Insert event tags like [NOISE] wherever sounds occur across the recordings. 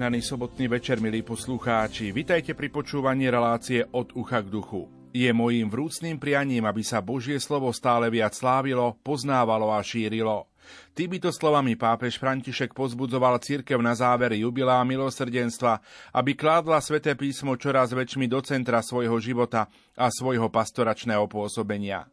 Požehnaný sobotný večer, milí poslucháči. Vitajte pri počúvaní relácie od ucha k duchu. Je mojím vrúcným prianím, aby sa Božie slovo stále viac slávilo, poznávalo a šírilo. Týmito slovami pápež František pozbudzoval církev na záver jubilá milosrdenstva, aby kládla sväté písmo čoraz väčšmi do centra svojho života a svojho pastoračného pôsobenia.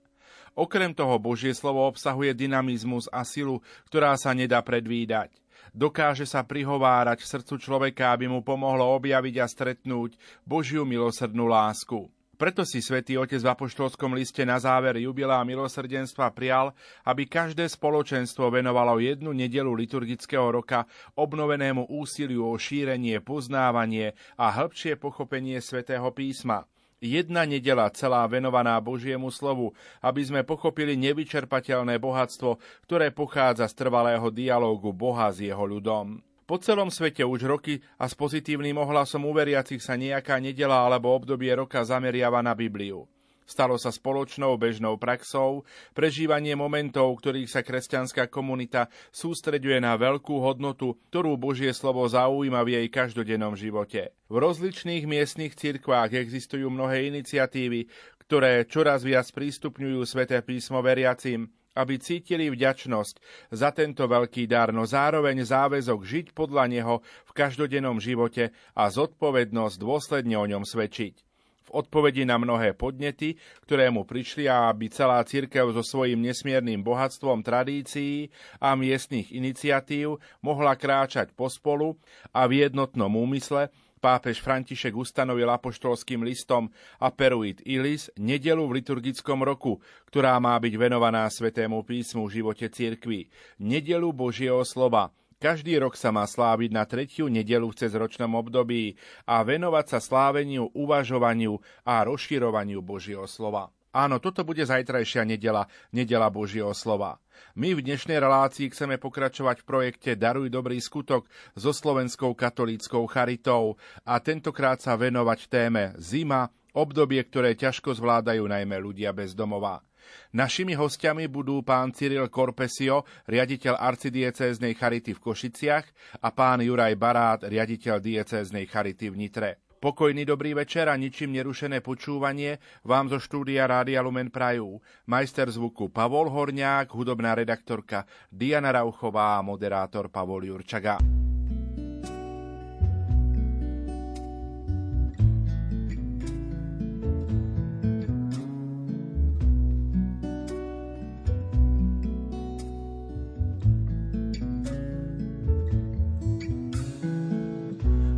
Okrem toho Božie slovo obsahuje dynamizmus a silu, ktorá sa nedá predvídať. Dokáže sa prihovárať srdcu človeka, aby mu pomohlo objaviť a stretnúť Božiu milosrdnú lásku. Preto si svätý Otec v apoštolskom liste na záver jubilá milosrdenstva prial, aby každé spoločenstvo venovalo jednu nedelu liturgického roka obnovenému úsiliu o šírenie, poznávanie a hĺbšie pochopenie svätého písma. Jedna nedela celá venovaná Božiemu slovu, aby sme pochopili nevyčerpateľné bohatstvo, ktoré pochádza z trvalého dialógu Boha s jeho ľudom. Po celom svete už roky a s pozitívnym ohlasom uveriacich sa nejaká nedela alebo obdobie roka zameriava na Bibliu. Stalo sa spoločnou bežnou praxou prežívanie momentov, ktorých sa kresťanská komunita sústreďuje na veľkú hodnotu, ktorú Božie slovo zaujíma v jej každodennom živote. V rozličných miestnych cirkvách existujú mnohé iniciatívy, ktoré čoraz viac prístupňujú sväté písmo veriacim, aby cítili vďačnosť za tento veľký dar, no zároveň záväzok žiť podľa neho v každodennom živote a zodpovednosť dôsledne o ňom svedčiť v odpovedi na mnohé podnety, ktoré mu prišli a aby celá cirkev so svojím nesmiernym bohatstvom tradícií a miestnych iniciatív mohla kráčať pospolu a v jednotnom úmysle, pápež František ustanovil apoštolským listom Aperuit Ilis nedelu v liturgickom roku, ktorá má byť venovaná Svetému písmu v živote cirkvi. Nedelu Božieho slova, každý rok sa má sláviť na tretiu nedelu v cezročnom období a venovať sa sláveniu, uvažovaniu a rozširovaniu Božieho slova. Áno, toto bude zajtrajšia nedela, nedela Božieho slova. My v dnešnej relácii chceme pokračovať v projekte Daruj dobrý skutok so Slovenskou katolíckou charitou a tentokrát sa venovať téme Zima, obdobie, ktoré ťažko zvládajú najmä ľudia bez domova. Našimi hostiami budú pán Cyril Korpesio, riaditeľ arcidiecéznej charity v Košiciach a pán Juraj Barát, riaditeľ diecéznej charity v Nitre. Pokojný dobrý večer a ničím nerušené počúvanie vám zo štúdia Rádia Lumen Prajú. Majster zvuku Pavol Horňák, hudobná redaktorka Diana Rauchová a moderátor Pavol Jurčaga.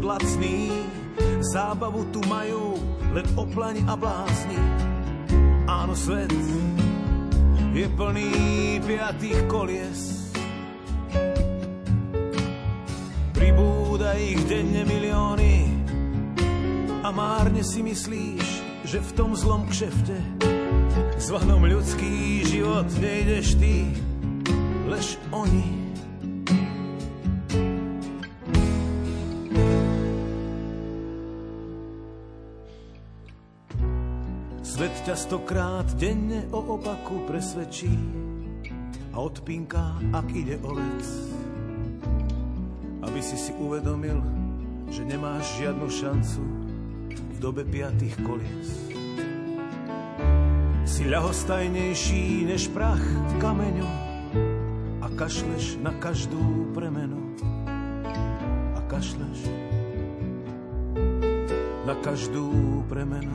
Život lacný, zábavu tu majú len oplaň a blázni. Áno, svet je plný piatých kolies. Pribúda ich denne milióny a márne si myslíš, že v tom zlom kšefte zvanom ľudský život nejdeš ty, lež oni. Ťa stokrát denne o opaku presvedčí a odpínka, ak ide o vec. Aby si si uvedomil, že nemáš žiadnu šancu v dobe piatých kolies. Si ľahostajnejší než prach v kameňu a kašleš na každú premenu. A kašleš na každú premenu.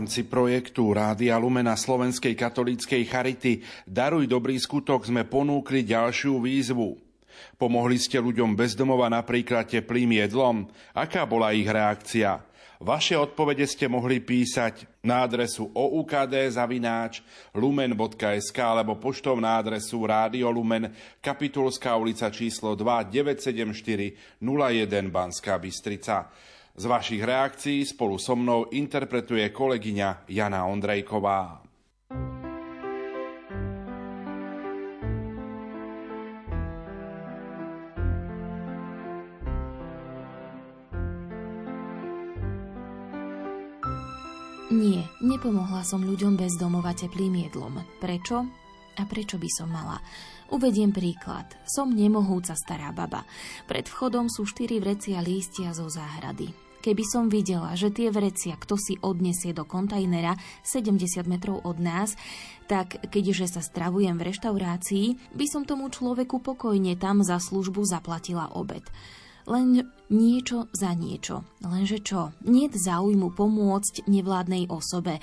Rámci projektu Rádia Lumena Slovenskej katolíckej Charity Daruj dobrý skutok sme ponúkli ďalšiu výzvu. Pomohli ste ľuďom bezdomova napríklad teplým jedlom? Aká bola ich reakcia? Vaše odpovede ste mohli písať na adresu oukd lumen.sk alebo poštou na adresu Rádio Lumen, Kapitulská ulica číslo 2 974 01 Banská Bystrica. Z vašich reakcií spolu so mnou interpretuje kolegyňa Jana Ondrejková. Nie, nepomohla som ľuďom bez domova teplým jedlom. Prečo? A prečo by som mala? Uvediem príklad. Som nemohúca stará baba. Pred vchodom sú štyri vrecia lístia zo záhrady. Keby som videla, že tie vrecia kto si odnesie do kontajnera 70 metrov od nás, tak keďže sa stravujem v reštaurácii, by som tomu človeku pokojne tam za službu zaplatila obed. Len niečo za niečo. Lenže čo? Nie záujmu pomôcť nevládnej osobe.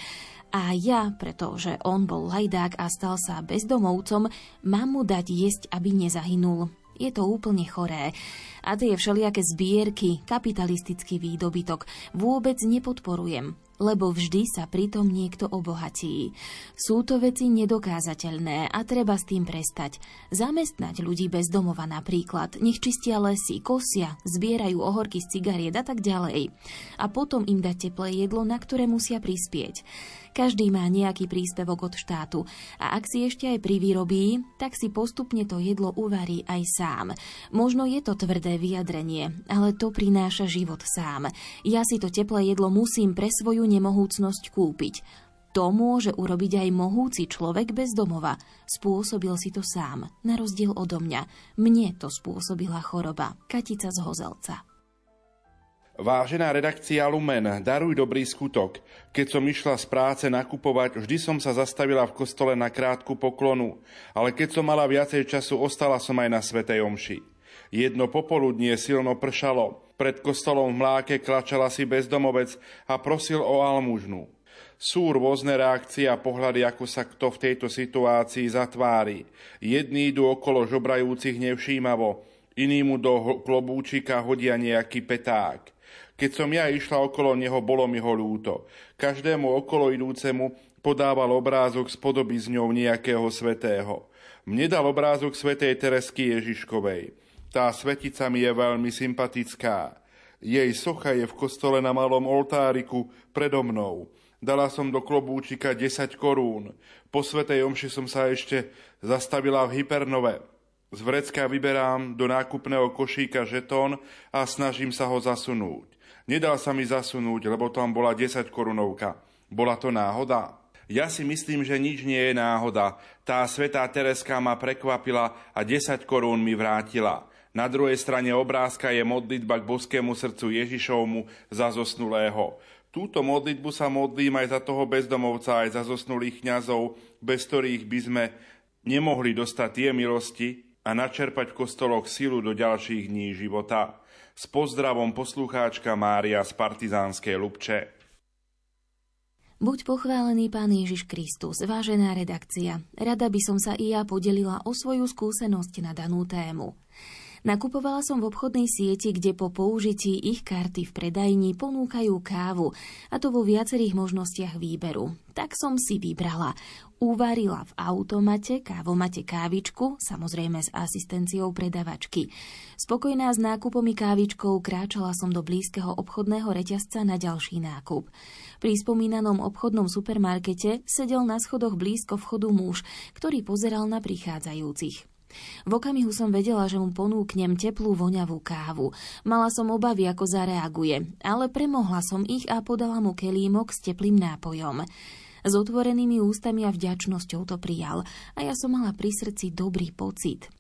A ja, pretože on bol lajdák a stal sa bezdomovcom, mám mu dať jesť, aby nezahynul. Je to úplne choré. A tie všelijaké zbierky, kapitalistický výdobytok vôbec nepodporujem, lebo vždy sa pritom niekto obohatí. Sú to veci nedokázateľné a treba s tým prestať. Zamestnať ľudí bez domova napríklad, nech čistia lesy, kosia, zbierajú ohorky z cigariet a tak ďalej. A potom im dať teplé jedlo, na ktoré musia prispieť. Každý má nejaký príspevok od štátu a ak si ešte aj privyrobí, tak si postupne to jedlo uvarí aj sám. Možno je to tvrdé vyjadrenie, ale to prináša život sám. Ja si to teplé jedlo musím pre svoju nemohúcnosť kúpiť. To môže urobiť aj mohúci človek bez domova. Spôsobil si to sám, na rozdiel odo mňa. Mne to spôsobila choroba. Katica z Hozelca. Vážená redakcia Lumen, daruj dobrý skutok. Keď som išla z práce nakupovať, vždy som sa zastavila v kostole na krátku poklonu, ale keď som mala viacej času, ostala som aj na Svetej Omši. Jedno popoludnie silno pršalo. Pred kostolom v mláke klačala si bezdomovec a prosil o almužnu. Sú rôzne reakcie a pohľady, ako sa kto v tejto situácii zatvári. Jedni idú okolo žobrajúcich nevšímavo, iní mu do klobúčika hodia nejaký peták. Keď som ja išla okolo neho, bolo mi ho ľúto. Každému okolo idúcemu podával obrázok s podobizňou nejakého svetého. Mne dal obrázok svetej Teresky Ježiškovej. Tá svetica mi je veľmi sympatická. Jej socha je v kostole na malom oltáriku predo mnou. Dala som do klobúčika 10 korún. Po svetej omši som sa ešte zastavila v Hypernove. Z vrecka vyberám do nákupného košíka žetón a snažím sa ho zasunúť. Nedal sa mi zasunúť, lebo tam bola 10 korunovka. Bola to náhoda? Ja si myslím, že nič nie je náhoda. Tá svetá Tereska ma prekvapila a 10 korún mi vrátila. Na druhej strane obrázka je modlitba k boskému srdcu Ježišovmu za zosnulého. Túto modlitbu sa modlím aj za toho bezdomovca, aj za zosnulých kňazov, bez ktorých by sme nemohli dostať tie milosti a načerpať v kostoloch silu do ďalších dní života. S pozdravom poslucháčka Mária z Partizánskej Lubče. Buď pochválený Pán Ježiš Kristus, vážená redakcia. Rada by som sa i ja podelila o svoju skúsenosť na danú tému. Nakupovala som v obchodnej sieti, kde po použití ich karty v predajni ponúkajú kávu, a to vo viacerých možnostiach výberu. Tak som si vybrala. Uvarila v automate kávomate kávičku, samozrejme s asistenciou predavačky. Spokojná s nákupom i kávičkou kráčala som do blízkeho obchodného reťazca na ďalší nákup. Pri spomínanom obchodnom supermarkete sedel na schodoch blízko vchodu muž, ktorý pozeral na prichádzajúcich. V okamihu som vedela, že mu ponúknem teplú voňavú kávu. Mala som obavy, ako zareaguje, ale premohla som ich a podala mu kelímok s teplým nápojom. S otvorenými ústami a vďačnosťou to prijal a ja som mala pri srdci dobrý pocit.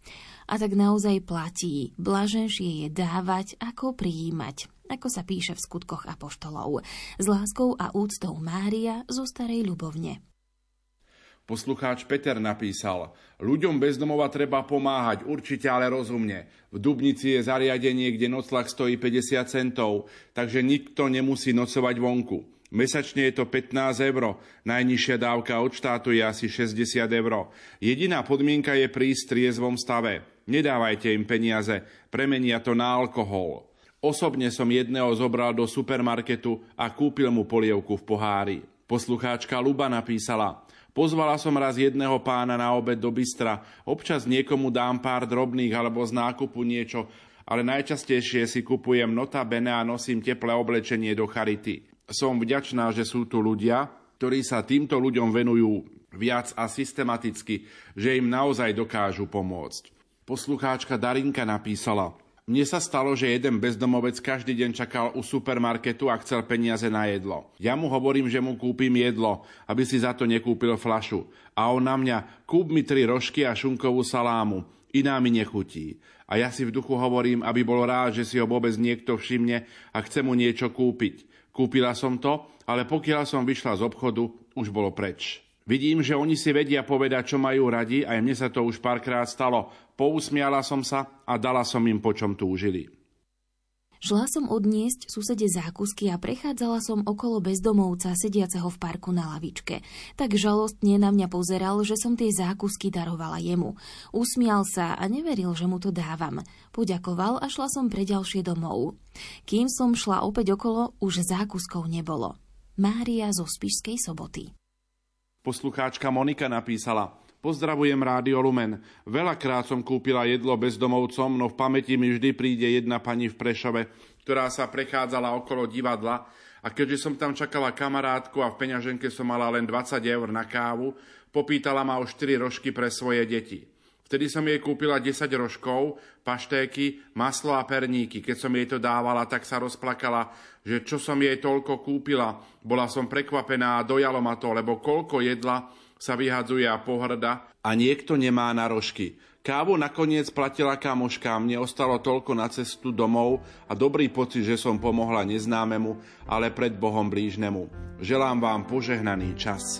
A tak naozaj platí, blaženšie je dávať, ako prijímať ako sa píše v skutkoch apoštolov. S láskou a úctou Mária zo starej ľubovne. Poslucháč Peter napísal, ľuďom bezdomova treba pomáhať, určite ale rozumne. V Dubnici je zariadenie, kde noclak stojí 50 centov, takže nikto nemusí nocovať vonku. Mesačne je to 15 eur, najnižšia dávka od štátu je asi 60 eur. Jediná podmienka je prísť v triezvom stave. Nedávajte im peniaze, premenia to na alkohol. Osobne som jedného zobral do supermarketu a kúpil mu polievku v pohári. Poslucháčka Luba napísala, Pozvala som raz jedného pána na obed do bystra. Občas niekomu dám pár drobných alebo z nákupu niečo, ale najčastejšie si kupujem notabene a nosím teplé oblečenie do charity. Som vďačná, že sú tu ľudia, ktorí sa týmto ľuďom venujú viac a systematicky, že im naozaj dokážu pomôcť. Poslucháčka Darinka napísala – mne sa stalo, že jeden bezdomovec každý deň čakal u supermarketu a chcel peniaze na jedlo. Ja mu hovorím, že mu kúpim jedlo, aby si za to nekúpil flašu. A on na mňa, kúp mi tri rožky a šunkovú salámu, iná mi nechutí. A ja si v duchu hovorím, aby bol rád, že si ho vôbec niekto všimne a chce mu niečo kúpiť. Kúpila som to, ale pokiaľ som vyšla z obchodu, už bolo preč. Vidím, že oni si vedia povedať, čo majú radi, aj mne sa to už párkrát stalo. Pousmiala som sa a dala som im, po čom túžili. Šla som odniesť susede zákusky a prechádzala som okolo bezdomovca sediaceho v parku na lavičke. Tak žalostne na mňa pozeral, že som tie zákusky darovala jemu. Usmial sa a neveril, že mu to dávam. Poďakoval a šla som pre ďalšie domov. Kým som šla opäť okolo, už zákuskov nebolo. Mária zo Spišskej soboty. Poslucháčka Monika napísala Pozdravujem Rádio Lumen. Veľakrát som kúpila jedlo bezdomovcom, no v pamäti mi vždy príde jedna pani v Prešove, ktorá sa prechádzala okolo divadla a keďže som tam čakala kamarátku a v peňaženke som mala len 20 eur na kávu, popýtala ma o 4 rožky pre svoje deti. Vtedy som jej kúpila 10 rožkov, paštéky, maslo a perníky. Keď som jej to dávala, tak sa rozplakala, že čo som jej toľko kúpila. Bola som prekvapená a dojalo ma to, lebo koľko jedla sa vyhadzuje a pohrda a niekto nemá na rožky. Kávu nakoniec platila kamoška, mne ostalo toľko na cestu domov a dobrý pocit, že som pomohla neznámemu, ale pred Bohom blížnemu. Želám vám požehnaný čas.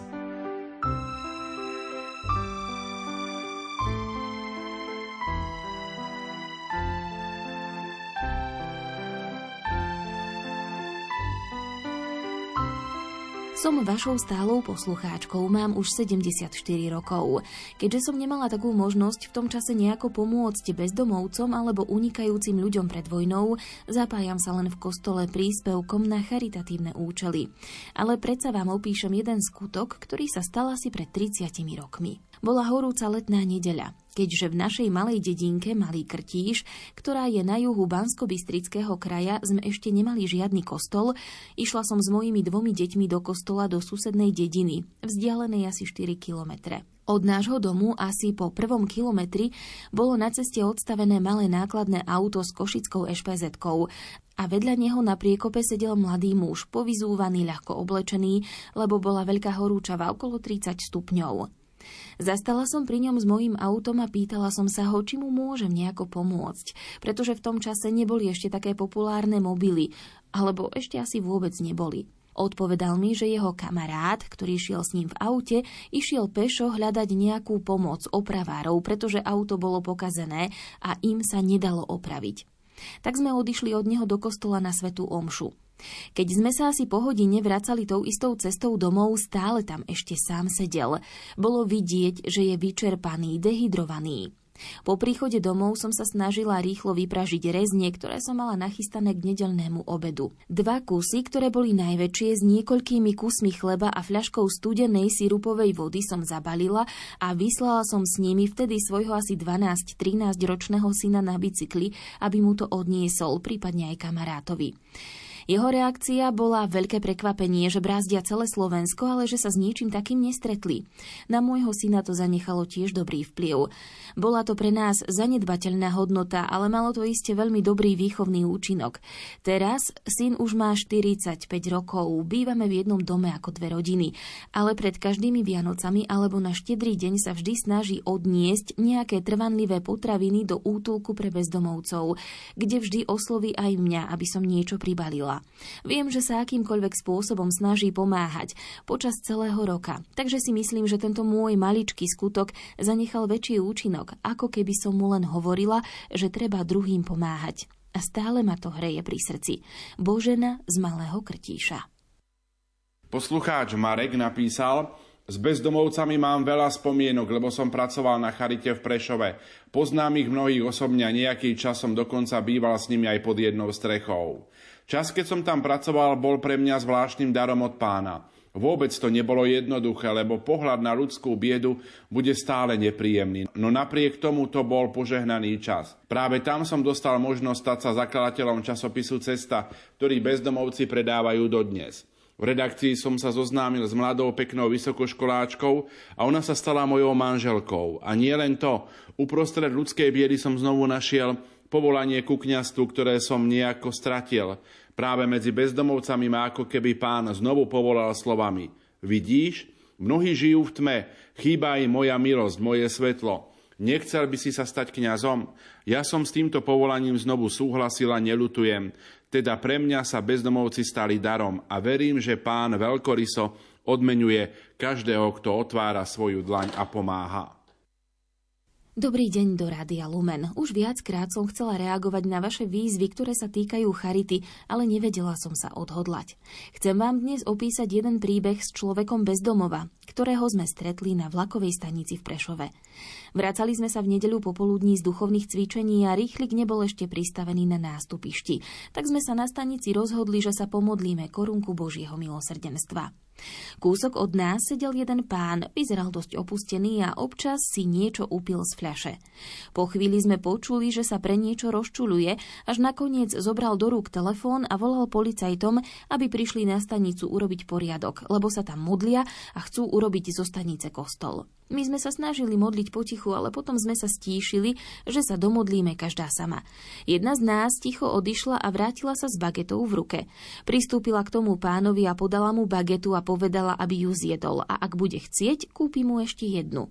Som vašou stálou poslucháčkou, mám už 74 rokov. Keďže som nemala takú možnosť v tom čase nejako pomôcť bezdomovcom alebo unikajúcim ľuďom pred vojnou, zapájam sa len v kostole príspevkom na charitatívne účely. Ale predsa vám opíšem jeden skutok, ktorý sa stal asi pred 30 rokmi. Bola horúca letná nedeľa. Keďže v našej malej dedinke Malý Krtíš, ktorá je na juhu Bansko-Bystrického kraja, sme ešte nemali žiadny kostol, išla som s mojimi dvomi deťmi do kostola do susednej dediny, vzdialenej asi 4 kilometre. Od nášho domu asi po prvom kilometri bolo na ceste odstavené malé nákladné auto s košickou ešpz a vedľa neho na priekope sedel mladý muž, povyzúvaný, ľahko oblečený, lebo bola veľká horúčava okolo 30 stupňov. Zastala som pri ňom s mojím autom a pýtala som sa ho, či mu môžem nejako pomôcť, pretože v tom čase neboli ešte také populárne mobily, alebo ešte asi vôbec neboli. Odpovedal mi, že jeho kamarát, ktorý šiel s ním v aute, išiel pešo hľadať nejakú pomoc opravárov, pretože auto bolo pokazené a im sa nedalo opraviť. Tak sme odišli od neho do kostola na svetú omšu. Keď sme sa asi po hodine vracali tou istou cestou domov, stále tam ešte sám sedel. Bolo vidieť, že je vyčerpaný, dehydrovaný. Po príchode domov som sa snažila rýchlo vypražiť reznie, ktoré som mala nachystané k nedelnému obedu. Dva kusy, ktoré boli najväčšie, s niekoľkými kusmi chleba a fľaškou studenej sirupovej vody som zabalila a vyslala som s nimi vtedy svojho asi 12-13 ročného syna na bicykli, aby mu to odniesol, prípadne aj kamarátovi. Jeho reakcia bola veľké prekvapenie, že brázdia celé Slovensko, ale že sa s ničím takým nestretli. Na môjho syna to zanechalo tiež dobrý vplyv. Bola to pre nás zanedbateľná hodnota, ale malo to iste veľmi dobrý výchovný účinok. Teraz syn už má 45 rokov, bývame v jednom dome ako dve rodiny, ale pred každými Vianocami alebo na štedrý deň sa vždy snaží odniesť nejaké trvanlivé potraviny do útulku pre bezdomovcov, kde vždy osloví aj mňa, aby som niečo pribalila. Viem, že sa akýmkoľvek spôsobom snaží pomáhať počas celého roka, takže si myslím, že tento môj maličký skutok zanechal väčší účinok, ako keby som mu len hovorila, že treba druhým pomáhať. A stále ma to hreje pri srdci. Božena z Malého Krtíša. Poslucháč Marek napísal, s bezdomovcami mám veľa spomienok, lebo som pracoval na charite v Prešove. Poznám ich mnohých osobne a nejaký časom dokonca býval s nimi aj pod jednou strechou. Čas, keď som tam pracoval, bol pre mňa zvláštnym darom od pána. Vôbec to nebolo jednoduché, lebo pohľad na ľudskú biedu bude stále nepríjemný. No napriek tomu to bol požehnaný čas. Práve tam som dostal možnosť stať sa zakladateľom časopisu Cesta, ktorý bezdomovci predávajú dodnes. V redakcii som sa zoznámil s mladou peknou vysokoškoláčkou a ona sa stala mojou manželkou. A nie len to, uprostred ľudskej biedy som znovu našiel povolanie ku kňastvu, ktoré som nejako stratil. Práve medzi bezdomovcami ma ako keby pán znovu povolal slovami. Vidíš, mnohí žijú v tme, chýba im moja milosť, moje svetlo. Nechcel by si sa stať kňazom? Ja som s týmto povolaním znovu súhlasil a nelutujem. Teda pre mňa sa bezdomovci stali darom a verím, že pán veľkoryso odmenuje každého, kto otvára svoju dlaň a pomáha. Dobrý deň do Rádia Lumen. Už viackrát som chcela reagovať na vaše výzvy, ktoré sa týkajú charity, ale nevedela som sa odhodlať. Chcem vám dnes opísať jeden príbeh s človekom bez domova, ktorého sme stretli na vlakovej stanici v Prešove. Vracali sme sa v nedeľu popoludní z duchovných cvičení a rýchlik nebol ešte pristavený na nástupišti, tak sme sa na stanici rozhodli, že sa pomodlíme korunku Božieho milosrdenstva. Kúsok od nás sedel jeden pán, vyzeral dosť opustený a občas si niečo upil z fľaše. Po chvíli sme počuli, že sa pre niečo rozčuluje, až nakoniec zobral do rúk telefón a volal policajtom, aby prišli na stanicu urobiť poriadok, lebo sa tam modlia a chcú urobiť zo stanice kostol. My sme sa snažili modliť potichu, ale potom sme sa stíšili, že sa domodlíme každá sama. Jedna z nás ticho odišla a vrátila sa s bagetou v ruke. Pristúpila k tomu pánovi a podala mu bagetu a povedala, aby ju zjedol a ak bude chcieť, kúpi mu ešte jednu.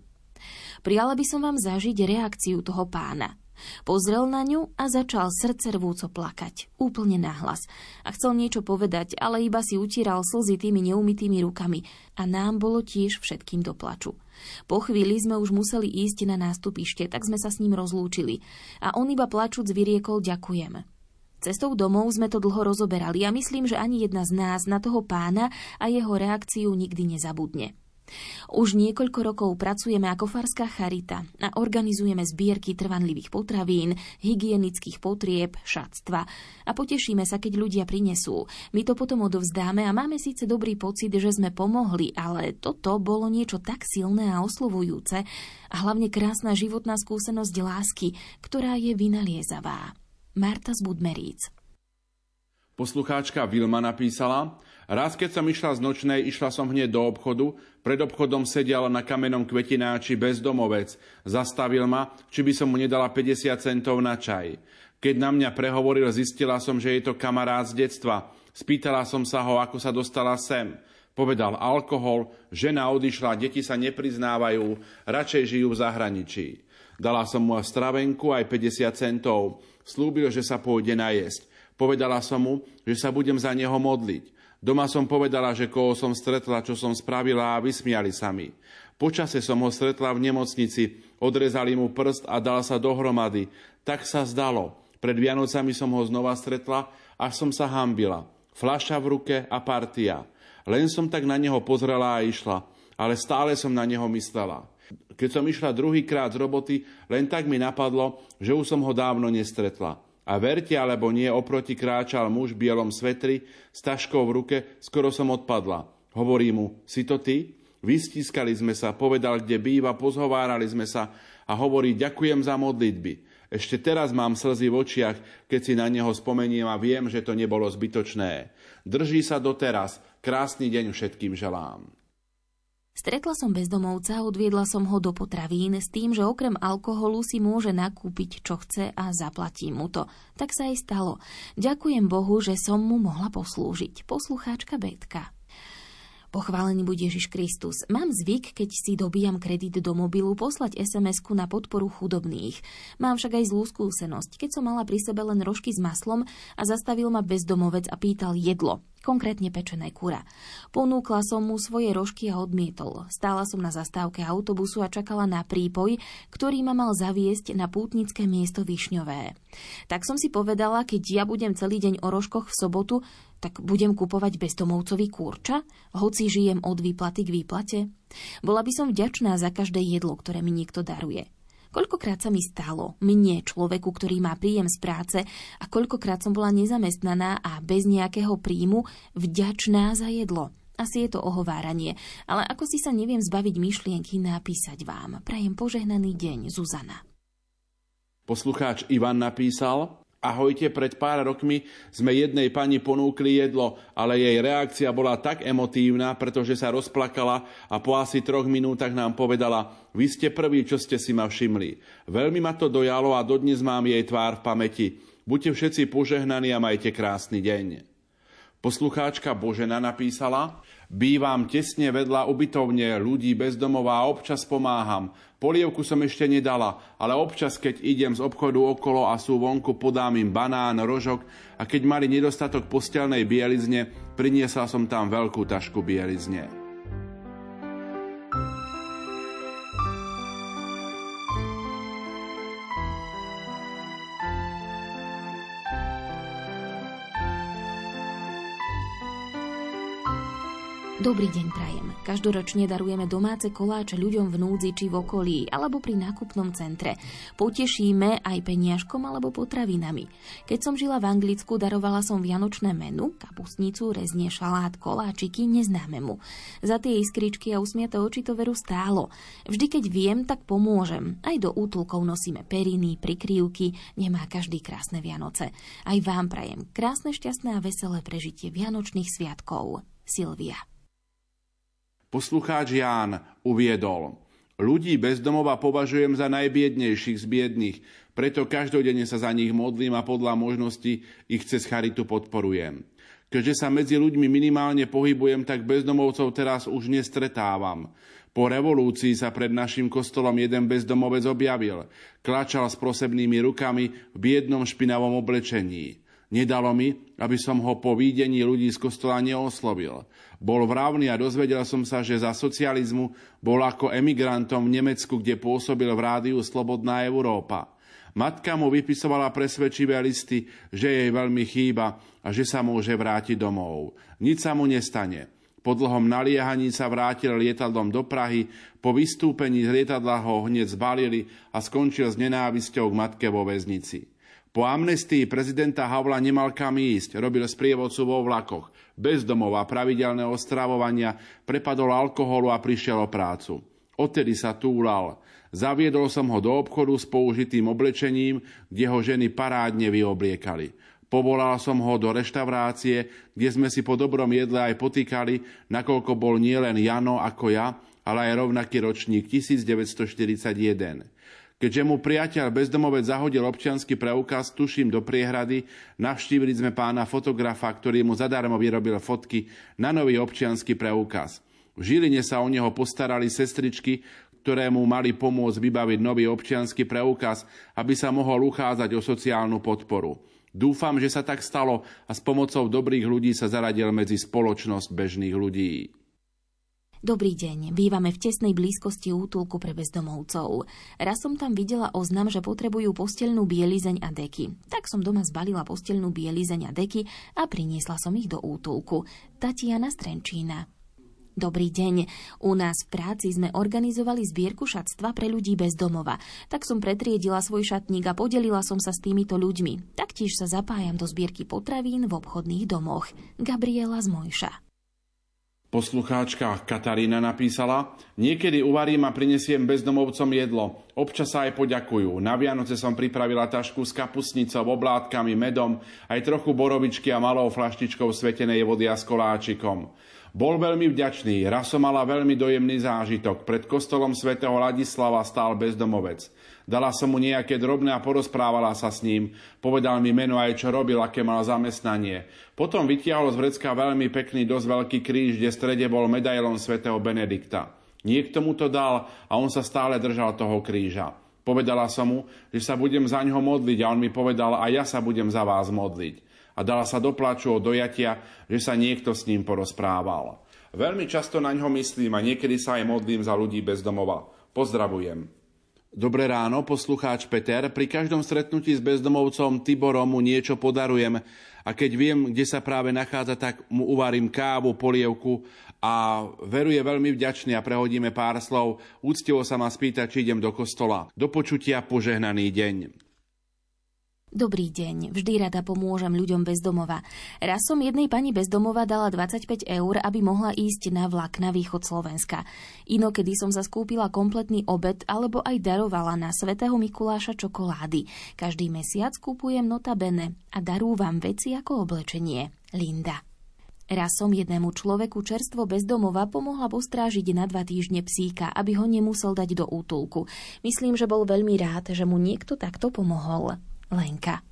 Prijala by som vám zažiť reakciu toho pána. Pozrel na ňu a začal srdce rvúco plakať, úplne nahlas. A chcel niečo povedať, ale iba si utíral slzy tými neumytými rukami a nám bolo tiež všetkým do plaču. Po chvíli sme už museli ísť na nástupište, tak sme sa s ním rozlúčili. A on iba plačúc vyriekol ďakujem. Cestou domov sme to dlho rozoberali a myslím, že ani jedna z nás na toho pána a jeho reakciu nikdy nezabudne. Už niekoľko rokov pracujeme ako Farská charita a organizujeme zbierky trvanlivých potravín, hygienických potrieb, šatstva a potešíme sa, keď ľudia prinesú. My to potom odovzdáme a máme síce dobrý pocit, že sme pomohli, ale toto bolo niečo tak silné a oslovujúce a hlavne krásna životná skúsenosť lásky, ktorá je vynaliezavá. Marta z Budmeríc. Poslucháčka Vilma napísala, raz keď som išla z nočnej, išla som hneď do obchodu, pred obchodom sedel na kamenom kvetináči bezdomovec. Zastavil ma, či by som mu nedala 50 centov na čaj. Keď na mňa prehovoril, zistila som, že je to kamarát z detstva. Spýtala som sa ho, ako sa dostala sem. Povedal alkohol, žena odišla, deti sa nepriznávajú, radšej žijú v zahraničí. Dala som mu stravenku aj 50 centov. Slúbil, že sa pôjde najesť. Povedala som mu, že sa budem za neho modliť. Doma som povedala, že koho som stretla, čo som spravila a vysmiali sa mi. Počase som ho stretla v nemocnici, odrezali mu prst a dal sa dohromady. Tak sa zdalo. Pred Vianocami som ho znova stretla, až som sa hambila. Flaša v ruke a partia. Len som tak na neho pozrela a išla, ale stále som na neho myslela. Keď som išla druhýkrát z roboty, len tak mi napadlo, že už som ho dávno nestretla. A verte alebo nie, oproti kráčal muž v bielom svetri s taškou v ruke, skoro som odpadla. Hovorí mu, si to ty? Vystískali sme sa, povedal, kde býva, pozhovárali sme sa a hovorí, ďakujem za modlitby. Ešte teraz mám slzy v očiach, keď si na neho spomeniem a viem, že to nebolo zbytočné. Drží sa doteraz. Krásny deň všetkým želám. Stretla som bezdomovca, odviedla som ho do potravín s tým, že okrem alkoholu si môže nakúpiť, čo chce a zaplatí mu to. Tak sa aj stalo. Ďakujem Bohu, že som mu mohla poslúžiť. Poslucháčka Betka. Pochválený bude Ježiš Kristus. Mám zvyk, keď si dobíjam kredit do mobilu, poslať SMS-ku na podporu chudobných. Mám však aj zlú skúsenosť, keď som mala pri sebe len rožky s maslom a zastavil ma bezdomovec a pýtal jedlo konkrétne pečené kura. Ponúkla som mu svoje rožky a odmietol. Stála som na zastávke autobusu a čakala na prípoj, ktorý ma mal zaviesť na pútnické miesto Višňové. Tak som si povedala, keď ja budem celý deň o rožkoch v sobotu, tak budem kupovať bezdomovcovi kurča, hoci žijem od výplaty k výplate? Bola by som vďačná za každé jedlo, ktoré mi niekto daruje. Koľkokrát sa mi stalo, mne, človeku, ktorý má príjem z práce, a koľkokrát som bola nezamestnaná a bez nejakého príjmu vďačná za jedlo. Asi je to ohováranie, ale ako si sa neviem zbaviť myšlienky napísať vám. Prajem požehnaný deň, Zuzana. Poslucháč Ivan napísal, Ahojte, pred pár rokmi sme jednej pani ponúkli jedlo, ale jej reakcia bola tak emotívna, pretože sa rozplakala a po asi troch minútach nám povedala, vy ste prví, čo ste si ma všimli. Veľmi ma to dojalo a dodnes mám jej tvár v pamäti. Buďte všetci požehnaní a majte krásny deň. Poslucháčka Božena napísala, bývam tesne vedľa ubytovne ľudí bez domova a občas pomáham. Polievku som ešte nedala, ale občas, keď idem z obchodu okolo a sú vonku, podám im banán, rožok a keď mali nedostatok postelnej bielizne, priniesla som tam veľkú tašku bielizne. Dobrý deň prajem. Každoročne darujeme domáce koláče ľuďom v núdzi či v okolí alebo pri nákupnom centre. Potešíme aj peniažkom alebo potravinami. Keď som žila v Anglicku, darovala som vianočné menu, kapustnicu, reznie, šalát, koláčiky neznámemu. Za tie iskričky a usmiate oči to veru stálo. Vždy, keď viem, tak pomôžem. Aj do útulkov nosíme periny, prikryvky, nemá každý krásne Vianoce. Aj vám prajem krásne, šťastné a veselé prežitie Vianočných sviatkov. Silvia. Poslucháč Ján uviedol, ľudí bezdomova považujem za najbiednejších z biedných, preto každodenne sa za nich modlím a podľa možnosti ich cez charitu podporujem. Keďže sa medzi ľuďmi minimálne pohybujem, tak bezdomovcov teraz už nestretávam. Po revolúcii sa pred našim kostolom jeden bezdomovec objavil. Klačal s prosebnými rukami v biednom špinavom oblečení. Nedalo mi, aby som ho po výdení ľudí z kostola neoslovil. Bol vravný a dozvedel som sa, že za socializmu bol ako emigrantom v Nemecku, kde pôsobil v rádiu Slobodná Európa. Matka mu vypisovala presvedčivé listy, že jej veľmi chýba a že sa môže vrátiť domov. Nič sa mu nestane. Po dlhom naliehaní sa vrátil lietadlom do Prahy, po vystúpení z lietadla ho hneď zbalili a skončil s nenávisťou k matke vo väznici. Po amnestii prezidenta Havla nemal kam ísť, robil sprievodcu vo vlakoch, bezdomova, pravidelného stravovania, prepadol alkoholu a prišiel o prácu. Odtedy sa túlal. Zaviedol som ho do obchodu s použitým oblečením, kde ho ženy parádne vyobliekali. Povolal som ho do reštaurácie, kde sme si po dobrom jedle aj potýkali, nakoľko bol nielen Jano ako ja, ale aj rovnaký ročník 1941. Keďže mu priateľ bezdomovec zahodil občiansky preukaz, tuším do priehrady, navštívili sme pána fotografa, ktorý mu zadarmo vyrobil fotky na nový občiansky preukaz. V Žiline sa o neho postarali sestričky, ktoré mu mali pomôcť vybaviť nový občiansky preukaz, aby sa mohol uchádzať o sociálnu podporu. Dúfam, že sa tak stalo a s pomocou dobrých ľudí sa zaradil medzi spoločnosť bežných ľudí. Dobrý deň, bývame v tesnej blízkosti útulku pre bezdomovcov. Raz som tam videla oznam, že potrebujú posteľnú bielizeň a deky. Tak som doma zbalila posteľnú bielizeň a deky a priniesla som ich do útulku. Tatiana Strenčína. Dobrý deň. U nás v práci sme organizovali zbierku šatstva pre ľudí bez domova. Tak som pretriedila svoj šatník a podelila som sa s týmito ľuďmi. Taktiež sa zapájam do zbierky potravín v obchodných domoch. Gabriela z. Poslucháčka Katarína napísala, niekedy uvarím a prinesiem bezdomovcom jedlo. Občas sa aj poďakujú. Na Vianoce som pripravila tašku s kapusnicou, oblátkami, medom, aj trochu borovičky a malou flaštičkou svetenej vody a s koláčikom. Bol veľmi vďačný, raz som mala veľmi dojemný zážitok. Pred kostolom svätého Ladislava stál bezdomovec. Dala som mu nejaké drobné a porozprávala sa s ním. Povedal mi meno aj čo robil, aké mal zamestnanie. Potom vytiahol z vrecka veľmi pekný, dosť veľký kríž, kde strede bol medailon svätého Benedikta. Niekto mu to dal a on sa stále držal toho kríža. Povedala som mu, že sa budem za ňo modliť a on mi povedal, a ja sa budem za vás modliť a dala sa do plaču od dojatia, že sa niekto s ním porozprával. Veľmi často na ňo myslím a niekedy sa aj modlím za ľudí bez domova. Pozdravujem. Dobré ráno, poslucháč Peter. Pri každom stretnutí s bezdomovcom Tiborom mu niečo podarujem a keď viem, kde sa práve nachádza, tak mu uvarím kávu, polievku a veruje veľmi vďačný a prehodíme pár slov. Úctivo sa ma spýta, či idem do kostola. Do počutia požehnaný deň. Dobrý deň, vždy rada pomôžem ľuďom bez domova. Raz som jednej pani bez domova dala 25 eur, aby mohla ísť na vlak na východ Slovenska. Inokedy som sa skúpila kompletný obed alebo aj darovala na svätého Mikuláša čokolády. Každý mesiac kúpujem notabene a darúvam veci ako oblečenie. Linda. Raz som jednému človeku čerstvo bez domova pomohla postrážiť na dva týždne psíka, aby ho nemusel dať do útulku. Myslím, že bol veľmi rád, že mu niekto takto pomohol. Lenka.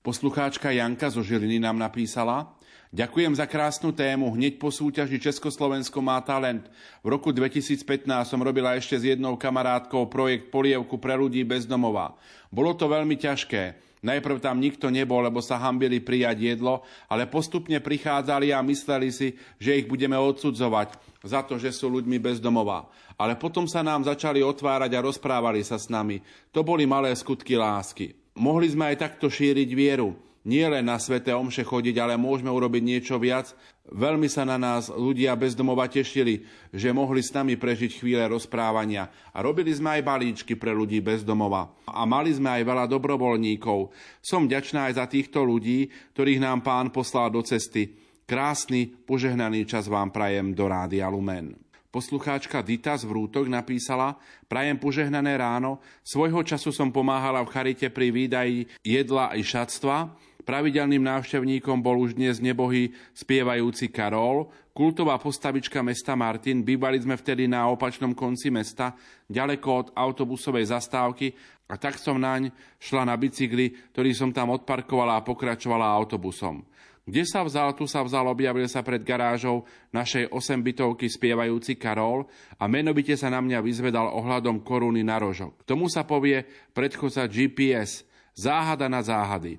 Poslucháčka Janka zo Žiliny nám napísala Ďakujem za krásnu tému. Hneď po súťaži Československo má talent. V roku 2015 som robila ešte s jednou kamarátkou projekt Polievku pre ľudí bez domova. Bolo to veľmi ťažké. Najprv tam nikto nebol, lebo sa hambili prijať jedlo, ale postupne prichádzali a mysleli si, že ich budeme odsudzovať za to, že sú ľuďmi bez domova ale potom sa nám začali otvárať a rozprávali sa s nami. To boli malé skutky lásky. Mohli sme aj takto šíriť vieru. Nie len na sveté omše chodiť, ale môžeme urobiť niečo viac. Veľmi sa na nás ľudia bezdomova tešili, že mohli s nami prežiť chvíle rozprávania. A robili sme aj balíčky pre ľudí bezdomova. A mali sme aj veľa dobrovoľníkov. Som ďačná aj za týchto ľudí, ktorých nám pán poslal do cesty. Krásny, požehnaný čas vám prajem do Rádia Lumen. Poslucháčka Dita z Vrútok napísala Prajem požehnané ráno. Svojho času som pomáhala v charite pri výdaji jedla i šatstva. Pravidelným návštevníkom bol už dnes nebohý spievajúci Karol, kultová postavička mesta Martin. Bývali sme vtedy na opačnom konci mesta, ďaleko od autobusovej zastávky a tak som naň šla na bicykli, ktorý som tam odparkovala a pokračovala autobusom. Kde sa vzal, tu sa vzal, objavil sa pred garážou našej 8-bytovky spievajúci Karol a menovite sa na mňa vyzvedal ohľadom koruny na rožok. K tomu sa povie predchodca GPS, záhada na záhady.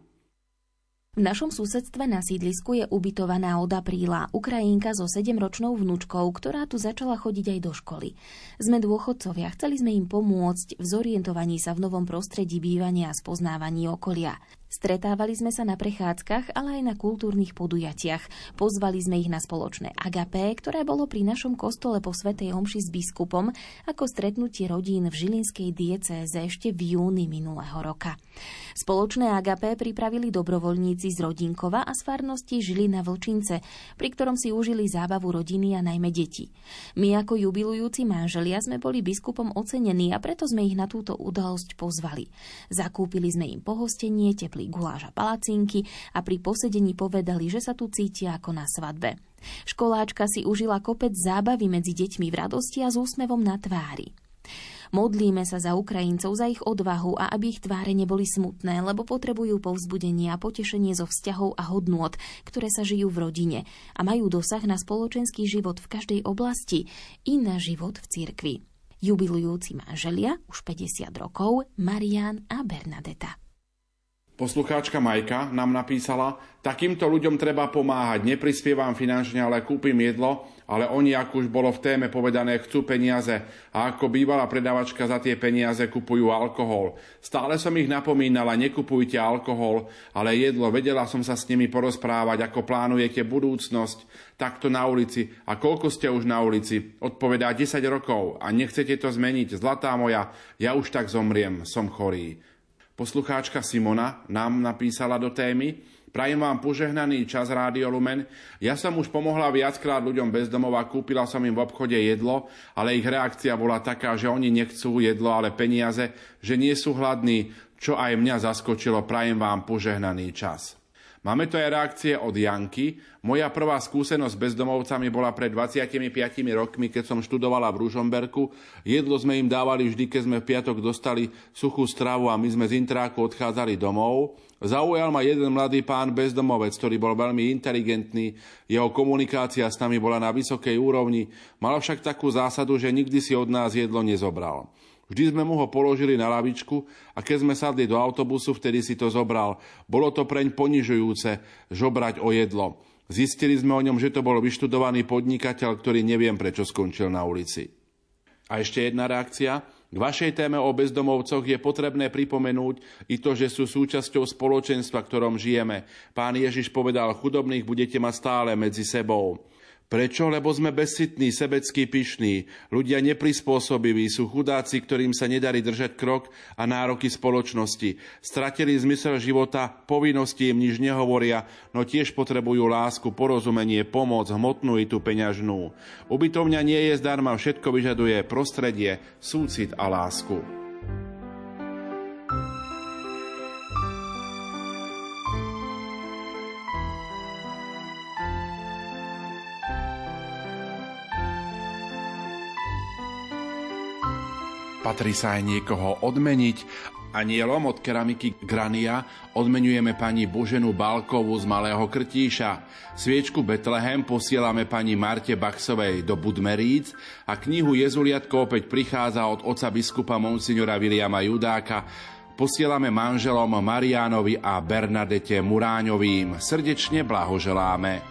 V našom susedstve na sídlisku je ubytovaná od apríla Ukrajinka so 7-ročnou vnúčkou, ktorá tu začala chodiť aj do školy. Sme dôchodcovia, chceli sme im pomôcť v zorientovaní sa v novom prostredí bývania a spoznávaní okolia. Stretávali sme sa na prechádzkach, ale aj na kultúrnych podujatiach. Pozvali sme ich na spoločné agapé, ktoré bolo pri našom kostole po Svetej Homši s biskupom ako stretnutie rodín v Žilinskej diecéze ešte v júni minulého roka. Spoločné agapé pripravili dobrovoľníci z Rodinkova a z farnosti Žilina Vlčince, pri ktorom si užili zábavu rodiny a najmä deti. My ako jubilujúci manželia sme boli biskupom ocenení a preto sme ich na túto udalosť pozvali. Zakúpili sme im pohostenie, teplý guláš a palacinky a pri posedení povedali, že sa tu cítia ako na svadbe. Školáčka si užila kopec zábavy medzi deťmi v radosti a s úsmevom na tvári. Modlíme sa za Ukrajincov, za ich odvahu a aby ich tváre neboli smutné, lebo potrebujú povzbudenie a potešenie zo vzťahov a hodnôt, ktoré sa žijú v rodine a majú dosah na spoločenský život v každej oblasti i na život v cirkvi. Jubilujúci manželia, už 50 rokov, Marian a Bernadeta. Poslucháčka Majka nám napísala, takýmto ľuďom treba pomáhať, neprispievam finančne, ale kúpim jedlo, ale oni, ako už bolo v téme povedané, chcú peniaze. A ako bývalá predávačka za tie peniaze kupujú alkohol. Stále som ich napomínala, nekupujte alkohol, ale jedlo, vedela som sa s nimi porozprávať, ako plánujete budúcnosť, takto na ulici. A koľko ste už na ulici. Odpovedá 10 rokov. A nechcete to zmeniť, zlatá moja, ja už tak zomriem, som chorý. Poslucháčka Simona nám napísala do témy Prajem vám požehnaný čas Rádio Lumen. Ja som už pomohla viackrát ľuďom bezdomova, kúpila som im v obchode jedlo, ale ich reakcia bola taká, že oni nechcú jedlo, ale peniaze, že nie sú hladní, čo aj mňa zaskočilo. Prajem vám požehnaný čas. Máme to aj reakcie od Janky. Moja prvá skúsenosť s bezdomovcami bola pred 25 rokmi, keď som študovala v Ružomberku. Jedlo sme im dávali vždy, keď sme v piatok dostali suchú stravu a my sme z intráku odchádzali domov. Zaujal ma jeden mladý pán bezdomovec, ktorý bol veľmi inteligentný, jeho komunikácia s nami bola na vysokej úrovni, mal však takú zásadu, že nikdy si od nás jedlo nezobral. Vždy sme mu ho položili na lavičku a keď sme sadli do autobusu, vtedy si to zobral. Bolo to preň ponižujúce žobrať o jedlo. Zistili sme o ňom, že to bol vyštudovaný podnikateľ, ktorý neviem prečo skončil na ulici. A ešte jedna reakcia. K vašej téme o bezdomovcoch je potrebné pripomenúť i to, že sú súčasťou spoločenstva, ktorom žijeme. Pán Ježiš povedal, chudobných budete mať stále medzi sebou. Prečo? Lebo sme bezsitní, sebeckí, pyšní. Ľudia neprispôsobiví, sú chudáci, ktorým sa nedarí držať krok a nároky spoločnosti. Stratili zmysel života, povinnosti im nič nehovoria, no tiež potrebujú lásku, porozumenie, pomoc, hmotnú i tú peňažnú. Ubytovňa nie je zdarma, všetko vyžaduje prostredie, súcit a lásku. Patrí sa aj niekoho odmeniť. Anielom od keramiky Grania odmenujeme pani Boženu Balkovú z Malého Krtíša. Sviečku Betlehem posielame pani Marte Baxovej do Budmeríc a knihu Jezuliatko opäť prichádza od oca biskupa Monsignora Viliama Judáka posielame manželom Mariánovi a Bernadete Muráňovým. Srdečne blahoželáme.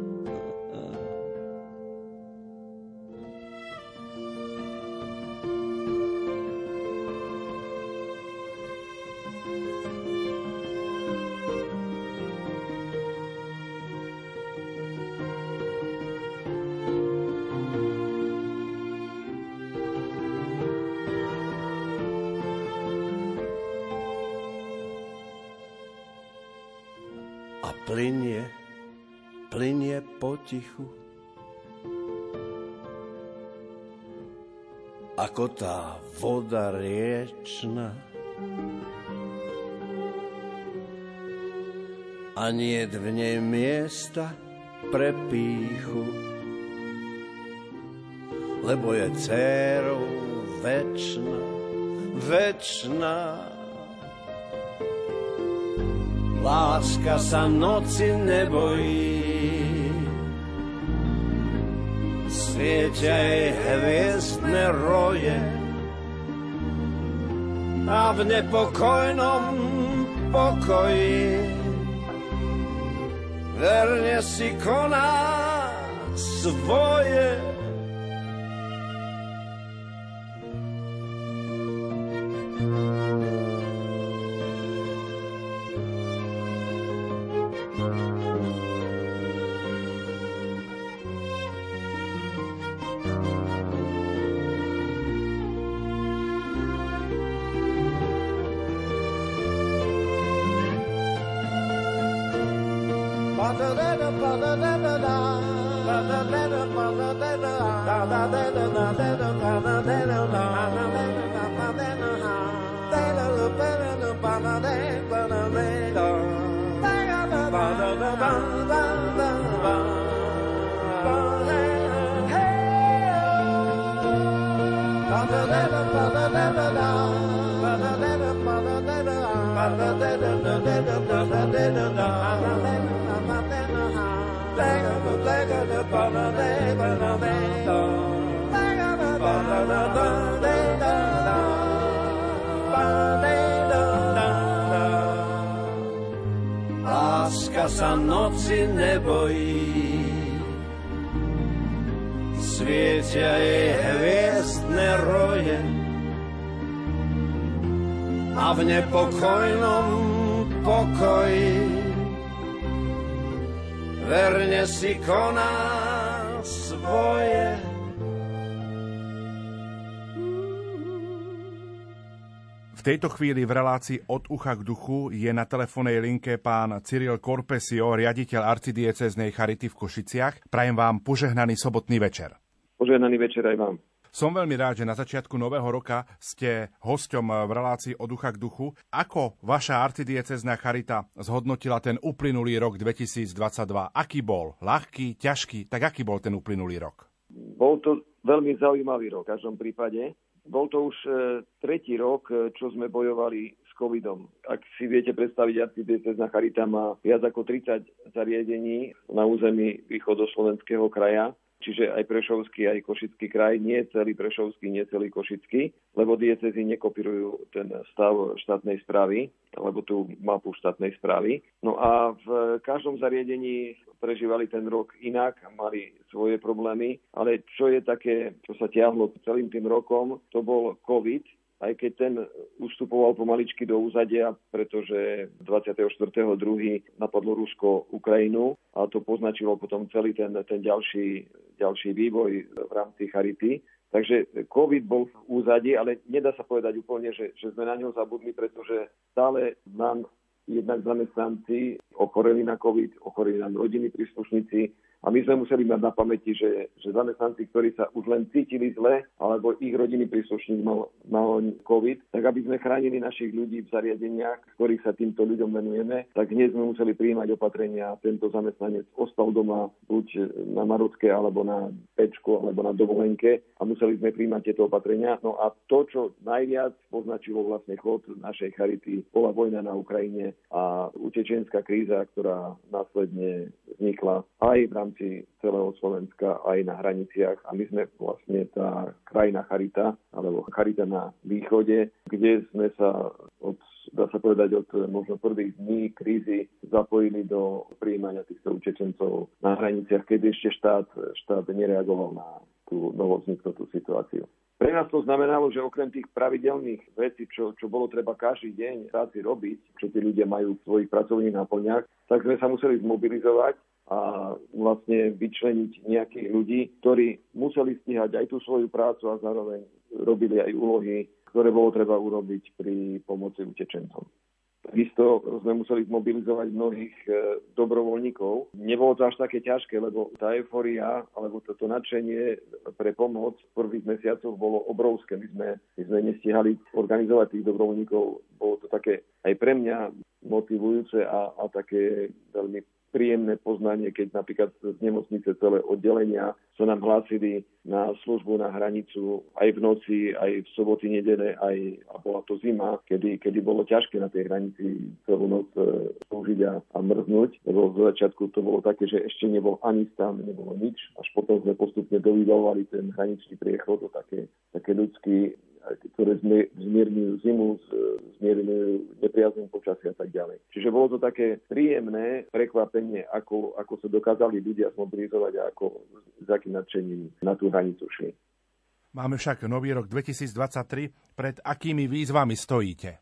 tá voda riečna, a nie v nej miesta pre píchu, lebo je dcerou večná, večná. Láska sa noci nebojí, svietia hviezdne roje a v nepokojnom pokoji verne si koná svoje. da da da da da Láska sa noci nebojí, svietia jej hviezdne roje. A v nepokojnom pokoji verne si koná svoje. V tejto chvíli v relácii od ucha k duchu je na telefónnej linke pán Cyril Korpesio, riaditeľ arcidieceznej Charity v Košiciach. Prajem vám požehnaný sobotný večer. Požehnaný večer aj vám. Som veľmi rád, že na začiatku nového roka ste hosťom v relácii od ducha k duchu. Ako vaša arcidiecezná charita zhodnotila ten uplynulý rok 2022? Aký bol? Ľahký, ťažký? Tak aký bol ten uplynulý rok? Bol to veľmi zaujímavý rok v každom prípade. Bol to už e, tretí rok, e, čo sme bojovali s covidom. Ak si viete predstaviť, arcidiecezna Charita má viac ako 30 zariadení na území východoslovenského kraja čiže aj Prešovský, aj Košický kraj, nie celý Prešovský, nie celý Košický, lebo diecezy nekopirujú ten stav štátnej správy, alebo tú mapu štátnej správy. No a v každom zariadení prežívali ten rok inak, mali svoje problémy, ale čo je také, čo sa tiahlo celým tým rokom, to bol COVID, aj keď ten ustupoval pomaličky do úzadia, pretože 24.2. napadlo Rusko Ukrajinu a to poznačilo potom celý ten, ten ďalší, ďalší vývoj v rámci Charity. Takže COVID bol v úzadi, ale nedá sa povedať úplne, že, že sme na ňo zabudli, pretože stále nám jednak zamestnanci ochoreli na COVID, ochoreli nám rodiny príslušníci, a my sme museli mať na pamäti, že, že zamestnanci, ktorí sa už len cítili zle, alebo ich rodiny príslušník mal, mal COVID, tak aby sme chránili našich ľudí v zariadeniach, ktorých sa týmto ľuďom venujeme, tak hneď sme museli prijímať opatrenia. Tento zamestnanec ostal doma buď na Marotke, alebo na Pečku, alebo na dovolenke a museli sme prijímať tieto opatrenia. No a to, čo najviac poznačilo vlastne chod našej charity, bola vojna na Ukrajine a utečenská kríza, ktorá následne vznikla aj v rámci celého Slovenska, aj na hraniciach. A my sme vlastne tá krajina Charita, alebo Charita na východe, kde sme sa od dá sa povedať, od možno prvých dní krízy zapojili do príjmania týchto utečencov na hraniciach, keď ešte štát, štát nereagoval na tú novozniknutú situáciu. Pre nás to znamenalo, že okrem tých pravidelných vecí, čo, čo bolo treba každý deň práci robiť, čo tí ľudia majú v svojich pracovných náplňach, tak sme sa museli zmobilizovať a vlastne vyčleniť nejakých ľudí, ktorí museli stíhať aj tú svoju prácu a zároveň robili aj úlohy, ktoré bolo treba urobiť pri pomoci utečencom. Takisto sme museli zmobilizovať mnohých e, dobrovoľníkov. Nebolo to až také ťažké, lebo tá euforia alebo toto nadšenie pre pomoc v prvých mesiacoch bolo obrovské. My sme, my sme nestihali organizovať tých dobrovoľníkov. Bolo to také aj pre mňa motivujúce a, a také veľmi príjemné poznanie, keď napríklad z nemocnice celé oddelenia sa nám hlásili na službu na hranicu aj v noci, aj v soboty, nedele, aj a bola to zima, kedy, kedy bolo ťažké na tej hranici celú noc e, slúžiť a, a mrznúť, lebo z začiatku to bolo také, že ešte nebol ani stan, nebolo nič, až potom sme postupne dovydávali ten hraničný priechod, to také, také ľudský ktoré zmierňujú zimu, zmierňujú nepriazným počasie a tak ďalej. Čiže bolo to také príjemné prekvapenie, ako, ako sa dokázali ľudia zmobilizovať a ako s akým nadšením na tú hranicu šli. Máme však nový rok 2023. Pred akými výzvami stojíte?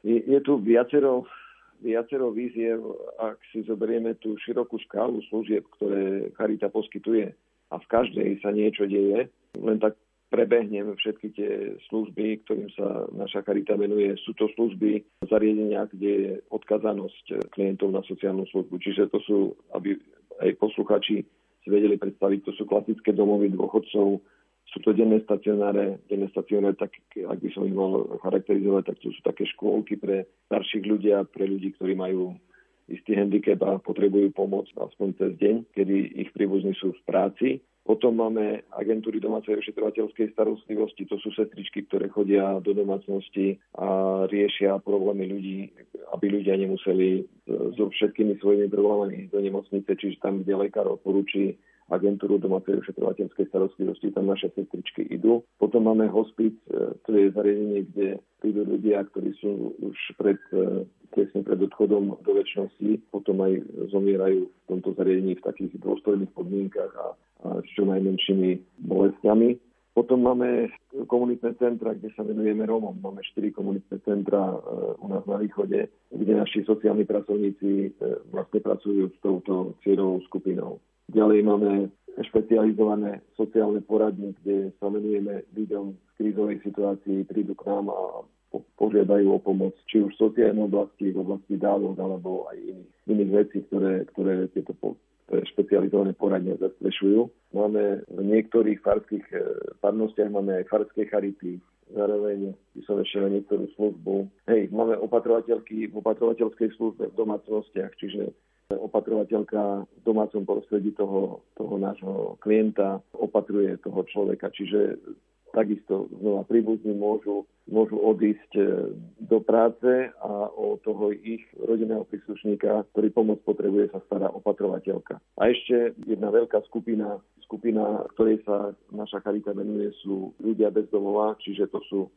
Je, je tu viacero, viacero výziev, ak si zoberieme tú širokú škálu služieb, ktoré Charita poskytuje a v každej sa niečo deje. Len tak prebehnem všetky tie služby, ktorým sa naša charita venuje. Sú to služby zariadenia, kde je odkazanosť klientov na sociálnu službu. Čiže to sú, aby aj posluchači si vedeli predstaviť, to sú klasické domovy dôchodcov, sú to denné stacionáre, denné stacionáre, tak ak by som ich mal charakterizovať, tak to sú také škôlky pre starších ľudí a pre ľudí, ktorí majú istý handicap a potrebujú pomoc aspoň cez deň, kedy ich príbuzní sú v práci. Potom máme agentúry domácej ošetrovateľskej starostlivosti, to sú sestričky, ktoré chodia do domácnosti a riešia problémy ľudí, aby ľudia nemuseli so všetkými svojimi problémami do nemocnice, čiže tam, kde lekár odporúči agentúru domácej ošetrovateľskej starostlivosti, tam naše sestričky idú. Potom máme hospic, e, to je zariadenie, kde prídu ľudia, ktorí sú už pred, e, tesne pred odchodom do väčšnosti, potom aj zomierajú v tomto zariadení v takých dôstojných podmienkach a s čo najmenšími bolestiami. Potom máme komunitné centra, kde sa venujeme Rómom. Máme štyri komunitné centra e, u nás na východe, kde naši sociálni pracovníci e, vlastne pracujú s touto cieľovou skupinou. Ďalej máme špecializované sociálne poradne, kde sa venujeme ľuďom v krízovej situácii, prídu k nám a požiadajú o pomoc, či už v sociálnej oblasti, v oblasti dávok alebo aj iných, iných vecí, ktoré, ktoré tieto špecializované poradne zastrešujú. Máme v niektorých farských eh, farnostiach máme aj farské charity, zároveň by som ešte na niektorú službu. Hej, máme opatrovateľky v opatrovateľskej službe v domácnostiach, čiže opatrovateľka v domácom prostredí toho, toho nášho klienta opatruje toho človeka. Čiže takisto znova príbuzní môžu, môžu odísť e, do práce a o toho ich rodinného príslušníka, ktorý pomoc potrebuje, sa stará opatrovateľka. A ešte jedna veľká skupina, skupina, ktorej sa naša charita venuje, sú ľudia bez domova, čiže to sú e,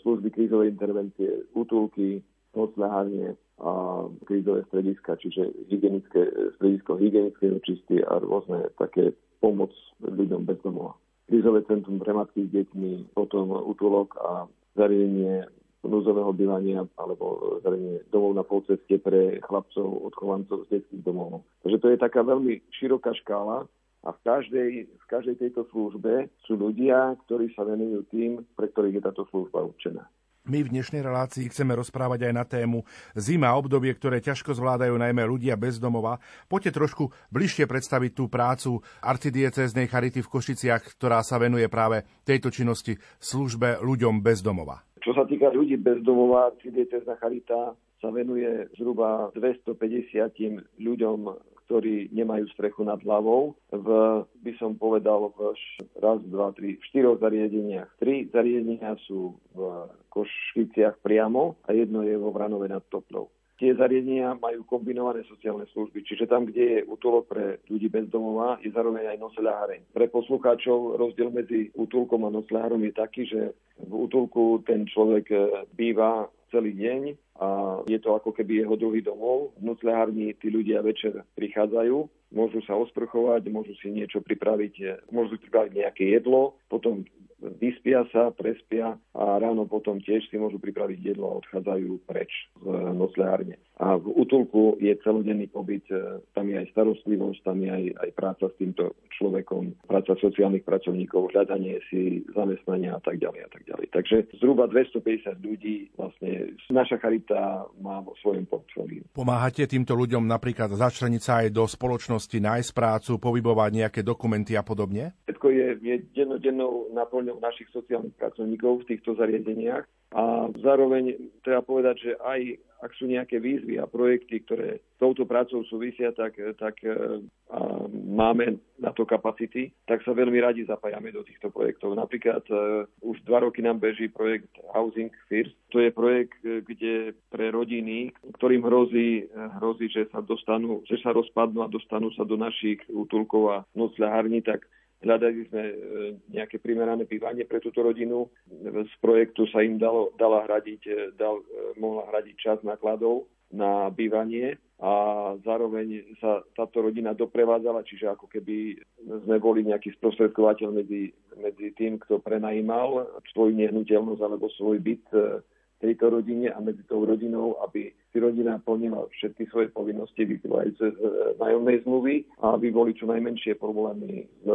služby krízovej intervencie, útulky, nocľahárne a krízové strediska, čiže hygienické, stredisko hygienické očisty a rôzne také pomoc ľuďom bez domova krizové centrum pre matky s deťmi, potom útulok a zariadenie núzového bývania alebo zariadenie domov na polceste pre chlapcov, odchovancov z detských domov. Takže to je taká veľmi široká škála a v každej, v každej tejto službe sú ľudia, ktorí sa venujú tým, pre ktorých je táto služba určená. My v dnešnej relácii chceme rozprávať aj na tému zima, obdobie, ktoré ťažko zvládajú najmä ľudia bez domova. Poďte trošku bližšie predstaviť tú prácu arcidiecéznej charity v Košiciach, ktorá sa venuje práve tejto činnosti službe ľuďom bez domova. Čo sa týka ľudí bez domova, arcidiecézna charita sa venuje zhruba 250 ľuďom, ktorí nemajú strechu nad hlavou. V, by som povedal, v raz, dva, tri, v štyroch zariadeniach. Tri zariadenia sú v Košviciach priamo a jedno je vo Vranove nad Toplou. Tie zariadenia majú kombinované sociálne služby, čiže tam, kde je útulok pre ľudí bez domova, je zároveň aj nocľaháreň. Pre poslucháčov rozdiel medzi útulkom a nocľahárom je taký, že v útulku ten človek býva celý deň a je to ako keby jeho druhý domov. V noclehárni tí ľudia večer prichádzajú, môžu sa osprchovať, môžu si niečo pripraviť, môžu si pripraviť nejaké jedlo, potom vyspia sa, prespia a ráno potom tiež si môžu pripraviť jedlo a odchádzajú preč z noclehárne. A v útulku je celodenný pobyt, e, tam je aj starostlivosť, tam je aj, aj práca s týmto človekom, práca sociálnych pracovníkov, hľadanie si zamestnania a tak ďalej a tak ďalej. Takže zhruba 250 ľudí vlastne naša charita má vo svojom portfóliu. Pomáhate týmto ľuďom napríklad začleniť sa aj do spoločnosti, nájsť prácu, povybovať nejaké dokumenty a podobne? Všetko je, je dennodennou naplňou našich sociálnych pracovníkov v týchto zariadeniach a zároveň treba povedať, že aj ak sú nejaké výzvy a projekty, ktoré s touto prácou súvisia, tak, tak e, a máme na to kapacity, tak sa veľmi radi zapájame do týchto projektov. Napríklad uh, už dva roky nám beží projekt Housing First. To je projekt, e, kde pre rodiny, ktorým hrozí, hrozí že sa dostanú, že sa rozpadnú a dostanú sa do našich útulkov a nocľahární, tak Hľadali sme e, nejaké primerané bývanie pre túto rodinu. Z projektu sa im dalo, dala hradiť, e, dal, e, mohla hradiť čas nákladov na bývanie a zároveň sa táto rodina doprevádzala, čiže ako keby sme boli nejaký sprostredkovateľ medzi, medzi tým, kto prenajímal svoju nehnuteľnosť alebo svoj byt tejto rodine a medzi tou rodinou, aby si rodina plnila všetky svoje povinnosti vyplývajúce z nájomnej zmluvy a aby boli čo najmenšie problémy s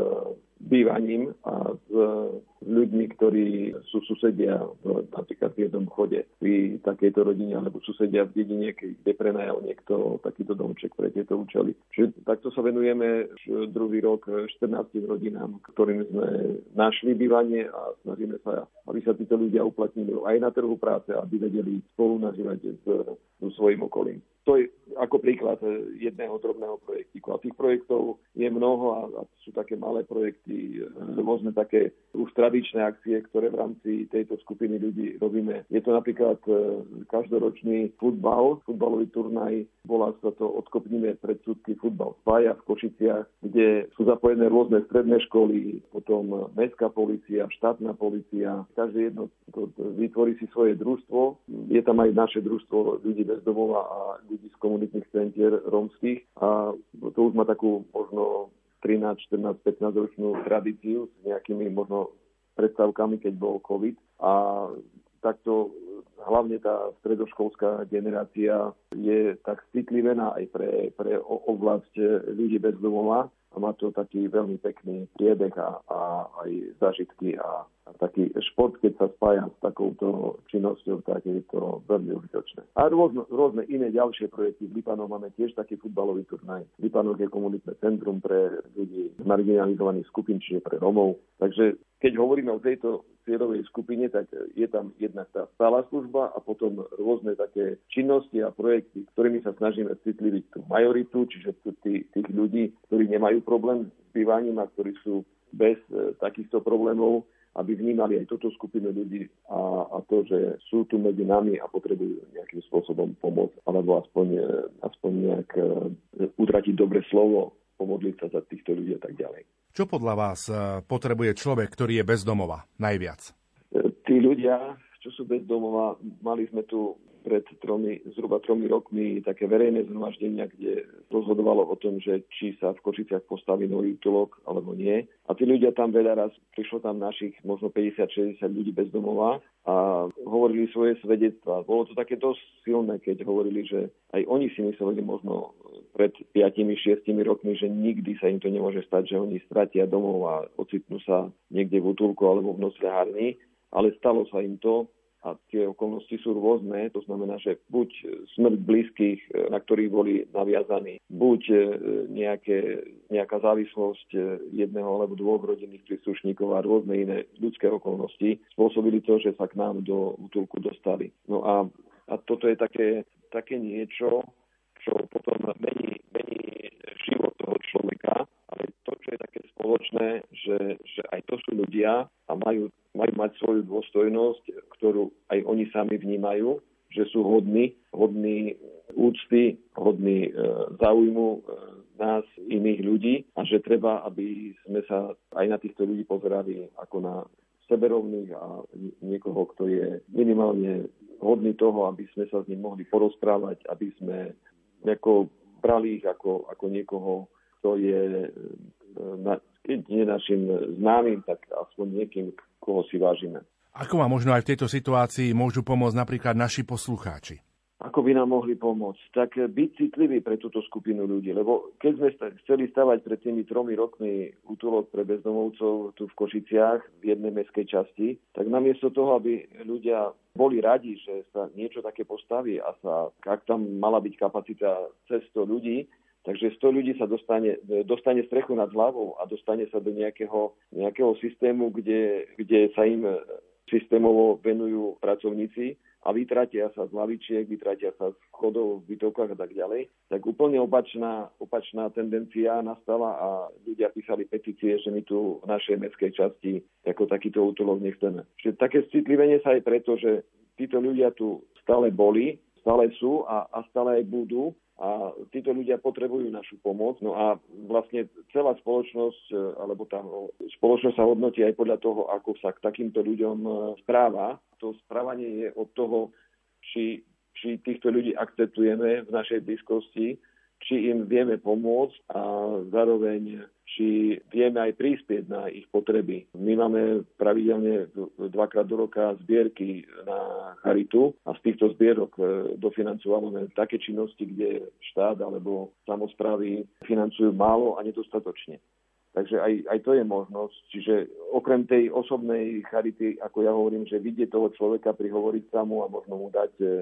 bývaním a s ľuďmi, ktorí sú susedia napríklad v jednom chode pri takejto rodine alebo susedia v dedine, kde prenajal niekto takýto domček pre tieto účely. Čiže takto sa venujeme druhý rok 14 rodinám, ktorým sme našli bývanie a snažíme sa, aby sa títo ľudia uplatnili aj na trhu práce, aby vedeli spolu nažívať so svojím okolím. To je ako príklad jedného drobného projektíku. A tých projektov je mnoho a, a sú také malé projekty, rôzne také už tradičné akcie, ktoré v rámci tejto skupiny ľudí robíme. Je to napríklad e, každoročný futbal, futbalový turnaj, volá sa to Odkopníme predsudky futbal spája v Košiciach, kde sú zapojené rôzne stredné školy, potom mestská policia, štátna policia. Každé jedno vytvorí si svoje družstvo. Je tam aj naše družstvo ľudí bez domova a ľudí z komunitných centier rómskych a to už má takú možno 13, 14, 15 ročnú tradíciu s nejakými možno predstavkami, keď bol COVID. A takto hlavne tá stredoškolská generácia je tak citlivená aj pre, pre oblasť ľudí bez domova a má to taký veľmi pekný priebeh a, a aj zažitky a taký šport, keď sa spája s takouto činnosťou, tak je to veľmi užitočné. A rôzne, rôzne iné ďalšie projekty. V Lipanov máme tiež taký futbalový turnaj. Lipanov je komunitné centrum pre ľudí z marginalizovaných skupín, čiže pre Romov. Takže keď hovoríme o tejto cieľovej skupine, tak je tam jednak tá stála služba a potom rôzne také činnosti a projekty, ktorými sa snažíme citliviť tú majoritu, čiže tých, tých ľudí, ktorí nemajú problém s bývaním a ktorí sú bez e, takýchto problémov aby vnímali aj túto skupinu ľudí a, a to, že sú tu medzi nami a potrebujú nejakým spôsobom pomôcť, alebo aspoň, e, aspoň nejak uh, utratiť dobre slovo, pomodliť sa za týchto ľudí a tak ďalej. Čo podľa vás e, potrebuje človek, ktorý je bez domova najviac? Tí ľudia, čo sú bez domova, mali sme tu pred tromi, zhruba tromi rokmi také verejné zhromaždenia, kde rozhodovalo o tom, že či sa v Košiciach postaví nový útulok alebo nie. A tí ľudia tam veľa raz, prišlo tam našich možno 50-60 ľudí bez domova a hovorili svoje svedectvá. Bolo to také dosť silné, keď hovorili, že aj oni si mysleli možno pred 5-6 rokmi, že nikdy sa im to nemôže stať, že oni stratia domov a ocitnú sa niekde v útulku alebo v nocľahárni, ale stalo sa im to a tie okolnosti sú rôzne, to znamená, že buď smrť blízkych, e, na ktorých boli naviazaní, buď e, nejaké, nejaká závislosť e, jedného alebo dvoch rodinných príslušníkov a rôzne iné ľudské okolnosti spôsobili to, že sa k nám do útulku dostali. No a, a toto je také, také niečo, čo potom mení, mení život toho človeka, ale to, čo je také spoločné, že, že aj to sú ľudia a majú majú mať svoju dôstojnosť, ktorú aj oni sami vnímajú, že sú hodní, hodní úcty, hodní e, záujmu e, nás, iných ľudí a že treba, aby sme sa aj na týchto ľudí pozerali ako na seberovných a niekoho, kto je minimálne hodný toho, aby sme sa s ním mohli porozprávať, aby sme nejako brali ich ako, ako niekoho, kto je, e, na, keď nie našim známym, tak aspoň niekým, koho si vážime. Ako vám možno aj v tejto situácii môžu pomôcť napríklad naši poslucháči? ako by nám mohli pomôcť, tak byť citlivý pre túto skupinu ľudí. Lebo keď sme chceli stavať pred tými tromi rokmi útulok pre bezdomovcov tu v Košiciach v jednej mestskej časti, tak namiesto toho, aby ľudia boli radi, že sa niečo také postaví a sa, ak tam mala byť kapacita cez 100 ľudí, Takže 100 ľudí sa dostane, dostane strechu nad hlavou a dostane sa do nejakého, nejakého systému, kde, kde sa im systémovo venujú pracovníci a vytratia sa z lavičiek, vytratia sa z chodov v bytovkách a tak ďalej, tak úplne opačná, opačná tendencia nastala a ľudia písali petície, že my tu v našej mestskej časti ako takýto útulok nechceme. Čiže také citlivenie sa aj preto, že títo ľudia tu stále boli, stále sú a, a stále aj budú a títo ľudia potrebujú našu pomoc. No a vlastne celá spoločnosť, e, alebo tá spoločnosť sa hodnotí aj podľa toho, ako sa k takýmto ľuďom e, správa. To správanie je od toho, či, či týchto ľudí akceptujeme v našej blízkosti, či im vieme pomôcť a zároveň či vieme aj prispieť na ich potreby. My máme pravidelne dvakrát do roka zbierky na charitu a z týchto zbierok e, dofinancujeme také činnosti, kde štát alebo samozprávy financujú málo a nedostatočne. Takže aj, aj to je možnosť. Čiže okrem tej osobnej charity, ako ja hovorím, že vidieť toho človeka, prihovoriť sa mu a možno mu dať, e,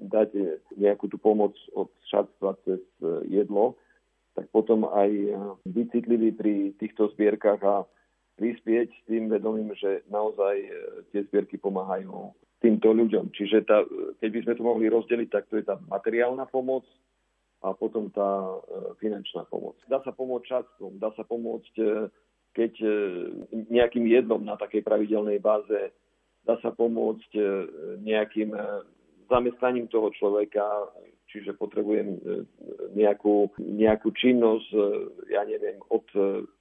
dať nejakú tú pomoc od šatstva cez e, jedlo, tak potom aj byť citlivý pri týchto zbierkach a prispieť s tým vedomím, že naozaj e, tie zbierky pomáhajú týmto ľuďom. Čiže tá, keď by sme to mohli rozdeliť, tak to je tá materiálna pomoc, a potom tá e, finančná pomoc. Dá sa pomôcť častvom, dá sa pomôcť, keď nejakým jednom na takej pravidelnej báze, dá sa pomôcť nejakým zamestnaním toho človeka, čiže potrebujem nejakú, nejakú činnosť, ja neviem, od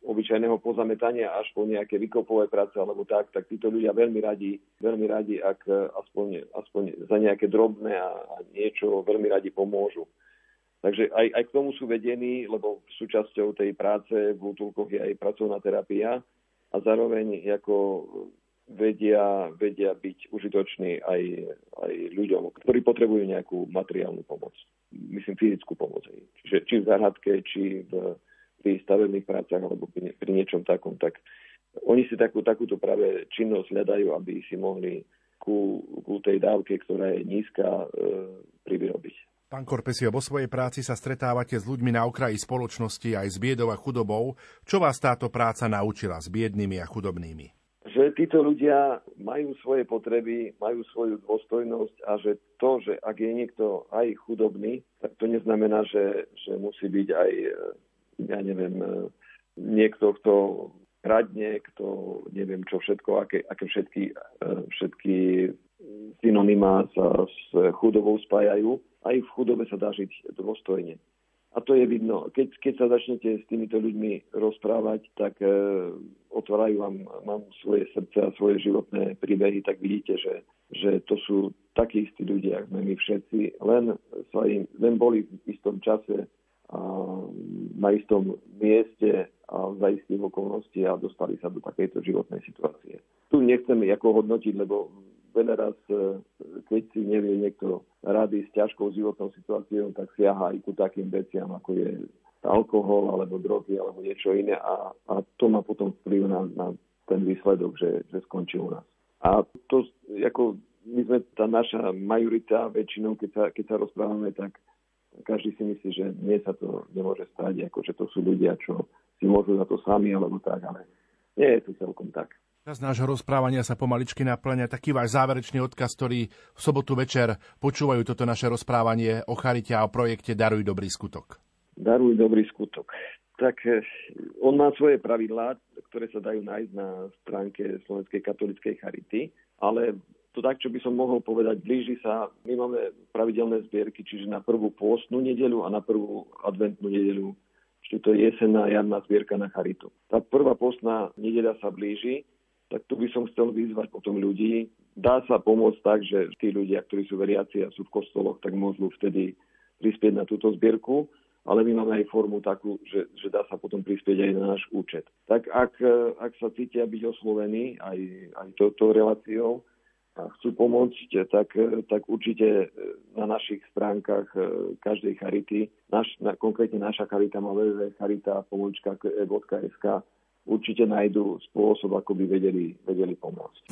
obyčajného pozametania až po nejaké vykopové práce alebo tak, tak títo ľudia veľmi radi, veľmi radi, ak aspoň, aspoň za nejaké drobné a, a niečo veľmi radi pomôžu. Takže aj, aj k tomu sú vedení, lebo súčasťou tej práce v útulkoch je aj pracovná terapia a zároveň ako vedia, vedia byť užitoční aj, aj ľuďom, ktorí potrebujú nejakú materiálnu pomoc. Myslím fyzickú pomoc. Čiže či v záhradke, či v, pri stavebných prácach alebo pri, pri niečom takom, tak oni si takú, takúto práve činnosť hľadajú, aby si mohli ku, ku tej dávke, ktorá je nízka, e, privyrobiť. Pán Korpesio, vo svojej práci sa stretávate s ľuďmi na okraji spoločnosti aj s biedou a chudobou. Čo vás táto práca naučila s biednými a chudobnými? Že títo ľudia majú svoje potreby, majú svoju dôstojnosť a že to, že ak je niekto aj chudobný, tak to neznamená, že, že musí byť aj, ja neviem, niekto, kto kradne, kto neviem čo všetko, aké, aké všetky, všetky synonymá sa s chudobou spájajú aj v chudobe sa dá žiť dôstojne. A to je vidno. Keď, keď sa začnete s týmito ľuďmi rozprávať, tak e, otvárajú vám, vám svoje srdce a svoje životné príbehy, tak vidíte, že, že to sú takí istí ľudia, ako my všetci, len, sa im, len boli v istom čase a na istom mieste a za istých okolností a dostali sa do takejto životnej situácie. Tu nechceme ako hodnotiť, lebo veľa raz, e, keď si nevie niekto rady s ťažkou životnou situáciou, tak siaha aj ku takým veciam, ako je alkohol, alebo drogy, alebo niečo iné a, a to má potom vplyv na, na ten výsledok, že, že skončí u nás. A to, ako my sme tá naša majorita, väčšinou, keď sa, keď sa rozprávame, tak každý si myslí, že nie sa to nemôže stať, ako že to sú ľudia, čo si môžu za to sami, alebo tak, ale nie je to celkom tak. Z nášho rozprávania sa pomaličky naplňa taký váš záverečný odkaz, ktorý v sobotu večer počúvajú toto naše rozprávanie o charite a o projekte Daruj dobrý skutok. Daruj dobrý skutok. Tak eh, on má svoje pravidlá, ktoré sa dajú nájsť na stránke Slovenskej katolíckej charity, ale to tak, čo by som mohol povedať, blíži sa, my máme pravidelné zbierky, čiže na prvú pôstnu nedelu a na prvú adventnú nedelu, čiže to je jesenná jarná zbierka na charitu. Tá prvá pôstna nedeľa sa blíži, tak tu by som chcel vyzvať potom ľudí. Dá sa pomôcť tak, že tí ľudia, ktorí sú veriaci a sú v kostoloch, tak môžu vtedy prispieť na túto zbierku, ale my máme aj formu takú, že, že dá sa potom prispieť aj na náš účet. Tak ak, ak sa cítia byť oslovení aj, aj touto reláciou, a chcú pomôcť, tak, tak určite na našich stránkach každej charity, naš, na, konkrétne naša charita má www.charita.sk určite nájdú spôsob, ako by vedeli, vedeli pomôcť.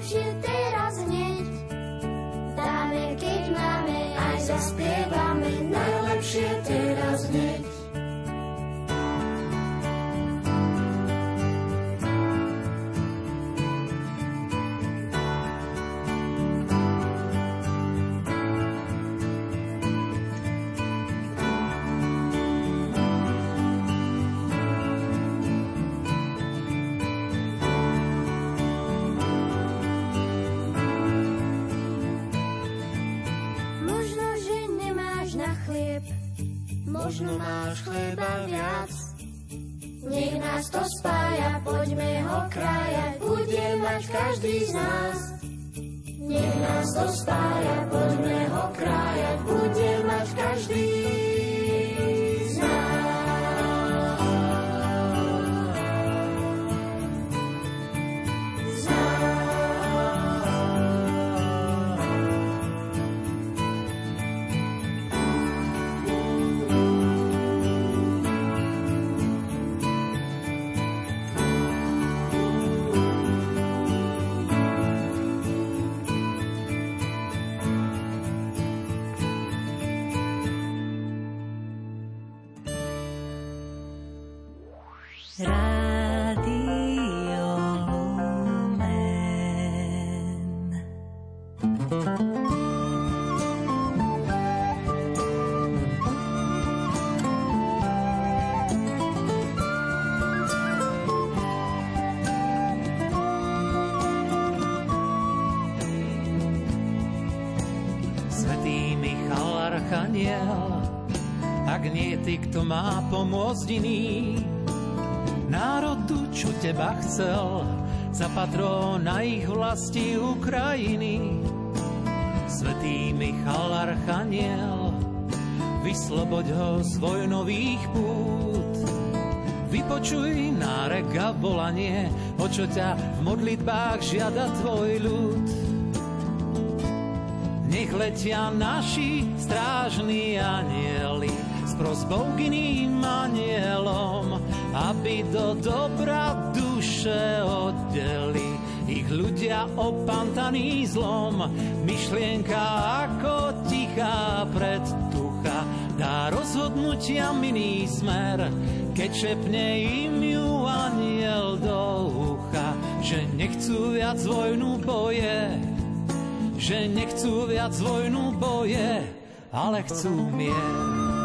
Možno má pomôcť iný. Národu, čo teba chcel, za patrona ich vlasti Ukrajiny. Svetý Michal Archaniel, vysloboď ho z vojnových pút. Vypočuj nárek a volanie, o čo ťa v modlitbách žiada tvoj ľud. Nech letia naši strážni anieli, prosbou k iným anielom, aby do dobra duše oddeli ich ľudia opantaný zlom. Myšlienka ako tichá predtucha dá rozhodnutia miný smer, keď šepne im ju aniel do ucha, že nechcú viac vojnu boje, že nechcú viac vojnu boje, ale chcú mier.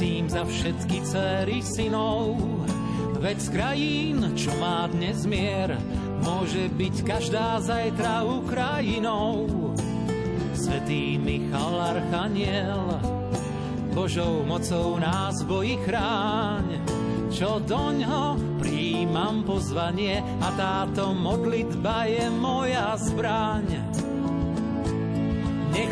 Prosím za všetky céry synov, veď z krajín, čo má dnes mier, môže byť každá zajtra Ukrajinou. Svetý Michal Archaniel, Božou mocou nás bojí chráň, čo doňho príjmam pozvanie a táto modlitba je moja zbraň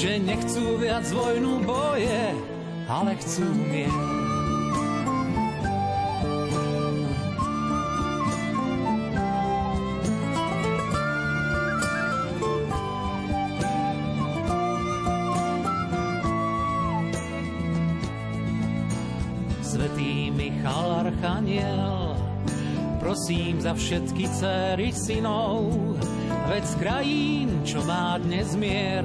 že nechcú viac vojnu boje, ale chcú mier. Svetý Michal Archaniel, prosím za všetky céry synov, veď krajín, čo má dnes mier,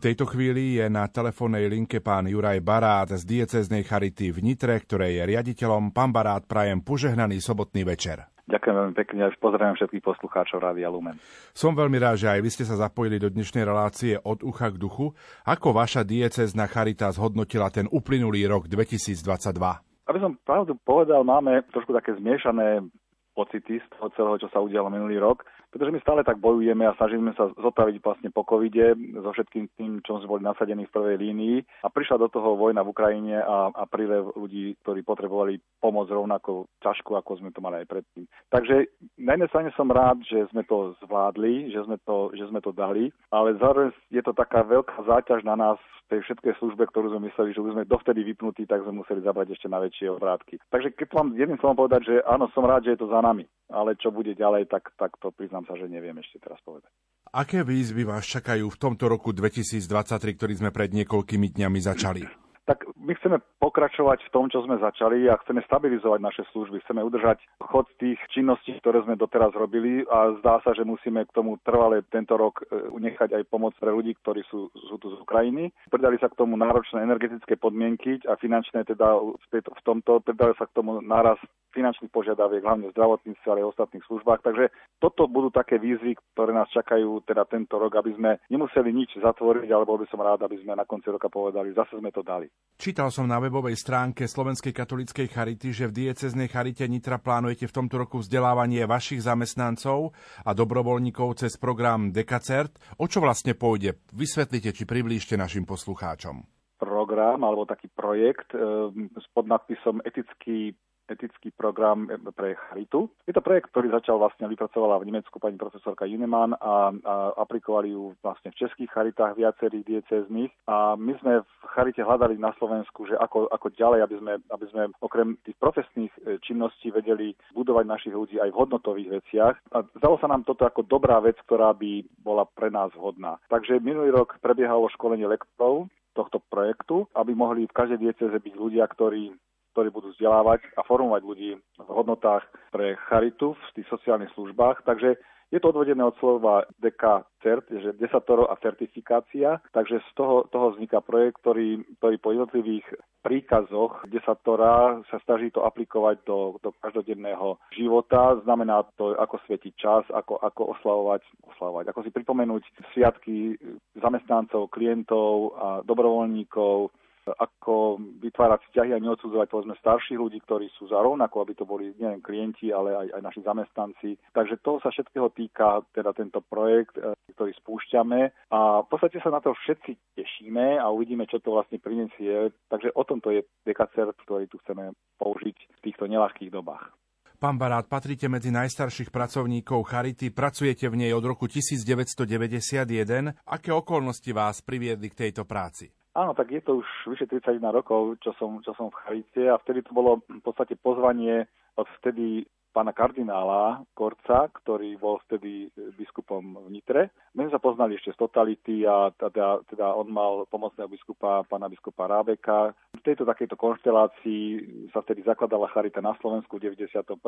Tejto chvíli je na telefónnej linke pán Juraj Barát z dieceznej Charity v Nitre, ktorej je riaditeľom. Pán Barát, prajem požehnaný sobotný večer. Ďakujem veľmi pekne a pozdravujem všetkých poslucháčov Rádia Lumen. Som veľmi rád, že aj vy ste sa zapojili do dnešnej relácie od ucha k duchu. Ako vaša diecezna Charita zhodnotila ten uplynulý rok 2022? Aby som pravdu povedal, máme trošku také zmiešané pocity z toho celého, čo sa udialo minulý rok pretože my stále tak bojujeme a snažíme sa zotaviť vlastne po covide so všetkým tým, čo sme boli nasadení v prvej línii a prišla do toho vojna v Ukrajine a, a prílev ľudí, ktorí potrebovali pomoc rovnako ťažko, ako sme to mali aj predtým. Takže na jednej strane som rád, že sme to zvládli, že sme to, že sme to dali, ale zároveň je to taká veľká záťaž na nás v tej všetkej službe, ktorú sme mysleli, že už sme dovtedy vypnutí, tak sme museli zabrať ešte na väčšie obrátky. Takže keď vám jedným slovom povedať, že áno, som rád, že je to za nami, ale čo bude ďalej, tak, tak to priznám priznám sa, že neviem ešte teraz povedať. Aké výzvy vás čakajú v tomto roku 2023, ktorý sme pred niekoľkými dňami začali? Tak my chceme pokračovať v tom, čo sme začali a chceme stabilizovať naše služby. Chceme udržať chod tých činností, ktoré sme doteraz robili a zdá sa, že musíme k tomu trvale tento rok e, nechať aj pomoc pre ľudí, ktorí sú, sú tu z Ukrajiny. Pridali sa k tomu náročné energetické podmienky a finančné teda v tomto, pridali sa k tomu náraz finančných požiadaviek, hlavne v zdravotníctve, ale aj v ostatných službách. Takže toto budú také výzvy, ktoré nás čakajú teda tento rok, aby sme nemuseli nič zatvoriť, alebo by som rád, aby sme na konci roka povedali, zase sme to dali. Čítal som na webovej stránke Slovenskej katolíckej charity, že v dieceznej charite Nitra plánujete v tomto roku vzdelávanie vašich zamestnancov a dobrovoľníkov cez program Dekacert. O čo vlastne pôjde? Vysvetlite, či priblížte našim poslucháčom program alebo taký projekt e, s podnadpisom etický etický program pre Charitu. Je to projekt, ktorý začal vlastne, vypracovala v Nemecku pani profesorka Junemann a, a aplikovali ju vlastne v českých charitách viacerých diecéznych a my sme v Charite hľadali na Slovensku, že ako, ako ďalej, aby sme, aby sme okrem tých profesných e, činností vedeli budovať našich ľudí aj v hodnotových veciach. A zdalo sa nám toto ako dobrá vec, ktorá by bola pre nás vhodná. Takže minulý rok prebiehalo školenie lektorov tohto projektu, aby mohli v každej dieceze byť ľudia, ktorí ktorí budú vzdelávať a formovať ľudí v hodnotách pre charitu v tých sociálnych službách. Takže je to odvodené od slova DK CERT, že desatoro a certifikácia, takže z toho, toho vzniká projekt, ktorý, ktorý po jednotlivých príkazoch desatora sa snaží to aplikovať do, do každodenného života. Znamená to, ako svietiť čas, ako, ako oslavovať, oslavovať, ako si pripomenúť sviatky zamestnancov, klientov a dobrovoľníkov, ako vytvárať vzťahy a neodsudzovať povedzme starších ľudí, ktorí sú za rovnako, aby to boli nielen klienti, ale aj, aj naši zamestnanci. Takže to sa všetkého týka teda tento projekt, e, ktorý spúšťame a v podstate sa na to všetci tešíme a uvidíme, čo to vlastne prinesie. Takže o tomto je dekacert, ktorý tu chceme použiť v týchto nelahkých dobách. Pán Barát, patríte medzi najstarších pracovníkov Charity, pracujete v nej od roku 1991. Aké okolnosti vás priviedli k tejto práci? Áno, tak je to už vyše 31 rokov, čo som, čo som v Charite a vtedy to bolo v podstate pozvanie od vtedy pána kardinála Korca, ktorý bol vtedy e, biskupom v Nitre. My sme sa poznali ešte z totality a teda, teda on mal pomocného biskupa, pána biskupa Rábeka. V tejto takejto konštelácii sa vtedy zakladala Charita na Slovensku v 91.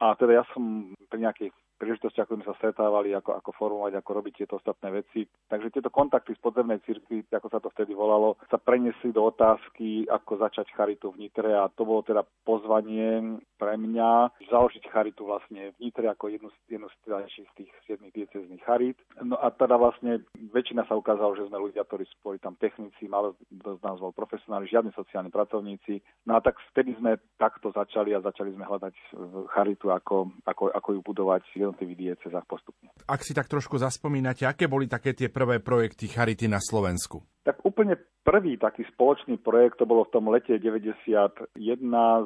A teda ja som pri nejakých príležitosti, ako sme sa stretávali, ako, ako formovať, ako robiť tieto ostatné veci. Takže tieto kontakty z podzemnej cirkvi, ako sa to vtedy volalo, sa preniesli do otázky, ako začať charitu v Nitre a to bolo teda pozvanie pre mňa založiť charitu vlastne v Nitre ako jednu, jednu z tých siedmých diecezných charit. No a teda vlastne väčšina sa ukázalo, že sme ľudia, ktorí boli tam technici, malo z nás bol profesionáli, žiadni sociálni pracovníci. No a tak vtedy sme takto začali a začali sme hľadať charitu, ako, ako, ako ju budovať jednotlivých diecezách postupne. Ak si tak trošku zaspomínate, aké boli také tie prvé projekty Charity na Slovensku? Tak úplne prvý taký spoločný projekt, to bolo v tom lete 91,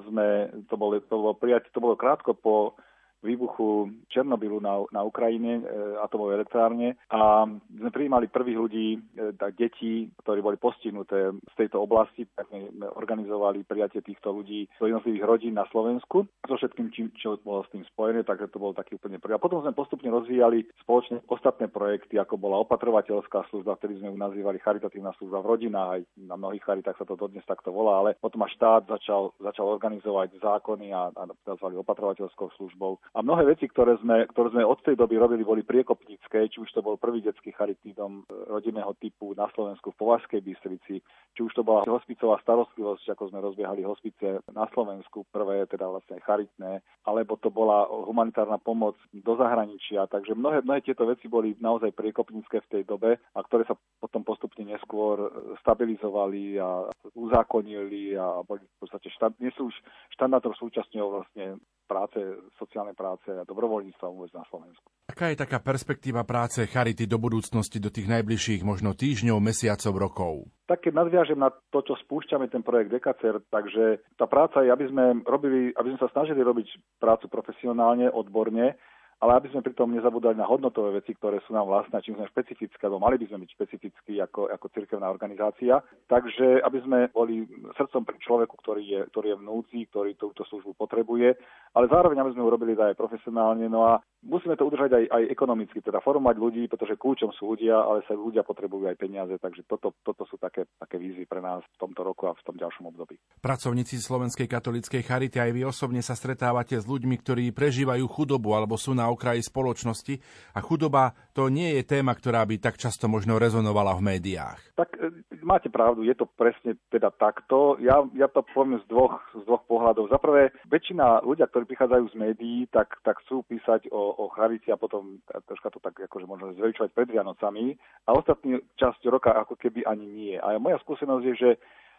sme, to bolo, to bolo, prijať, to bolo krátko po výbuchu Černobylu na, na Ukrajine, e, atomovej elektrárne. A sme prijímali prvých ľudí, e, tak detí, ktorí boli postihnuté z tejto oblasti, tak sme organizovali prijatie týchto ľudí do jednotlivých rodín na Slovensku, so všetkým, čím, čo bolo s tým spojené, takže to bol taký úplne prvý. A potom sme postupne rozvíjali spoločne ostatné projekty, ako bola opatrovateľská služba, ktorý sme ju nazývali charitatívna služba v rodinách, aj na mnohých charitách sa to dodnes takto volá, ale potom až štát začal, začal organizovať zákony a, a nazvali opatrovateľskou službou a mnohé veci, ktoré sme, ktoré sme od tej doby robili, boli priekopnícke, či už to bol prvý detský charitný dom e, rodinného typu na Slovensku v Považskej Bystrici, či už to bola hospicová starostlivosť, ako sme rozbiehali hospice na Slovensku, prvé teda vlastne charitné, alebo to bola humanitárna pomoc do zahraničia. Takže mnohé, mnohé tieto veci boli naozaj priekopnícke v tej dobe a ktoré sa potom postupne neskôr stabilizovali a uzákonili a boli v podstate štand, nie sú už štandardom súčasťou vlastne práce, sociálnej práce a dobrovoľníctva vôbec na Slovensku. Aká je taká perspektíva práce Charity do budúcnosti, do tých najbližších možno týždňov, mesiacov, rokov? Tak keď nadviažem na to, čo spúšťame ten projekt Dekacer, takže tá práca je, aby sme robili, aby sme sa snažili robiť prácu profesionálne, odborne, ale aby sme pritom nezabudali na hodnotové veci, ktoré sú nám vlastné, čím sme špecifické, alebo mali by sme byť špecifickí ako, ako cirkevná organizácia. Takže aby sme boli srdcom pri človeku, ktorý je, ktorý je v núdzi, ktorý túto službu potrebuje, ale zároveň aby sme ju robili aj profesionálne. No a musíme to udržať aj, aj ekonomicky, teda formovať ľudí, pretože kľúčom sú ľudia, ale sa ľudia potrebujú aj peniaze, takže toto, toto sú také, také výzvy pre nás v tomto roku a v tom ďalšom období. Pracovníci Slovenskej katolíckej charity aj vy osobne sa stretávate s ľuďmi, ktorí prežívajú chudobu alebo sú na okraji spoločnosti a chudoba to nie je téma, ktorá by tak často možno rezonovala v médiách. Tak e, máte pravdu, je to presne teda takto. Ja, ja to poviem z dvoch, z dvoch pohľadov. Za prvé, väčšina ľudia, ktorí prichádzajú z médií, tak, tak chcú písať o, o charite a potom troška to tak akože možno zveličovať pred Vianocami a ostatní časť roka ako keby ani nie. A moja skúsenosť je, že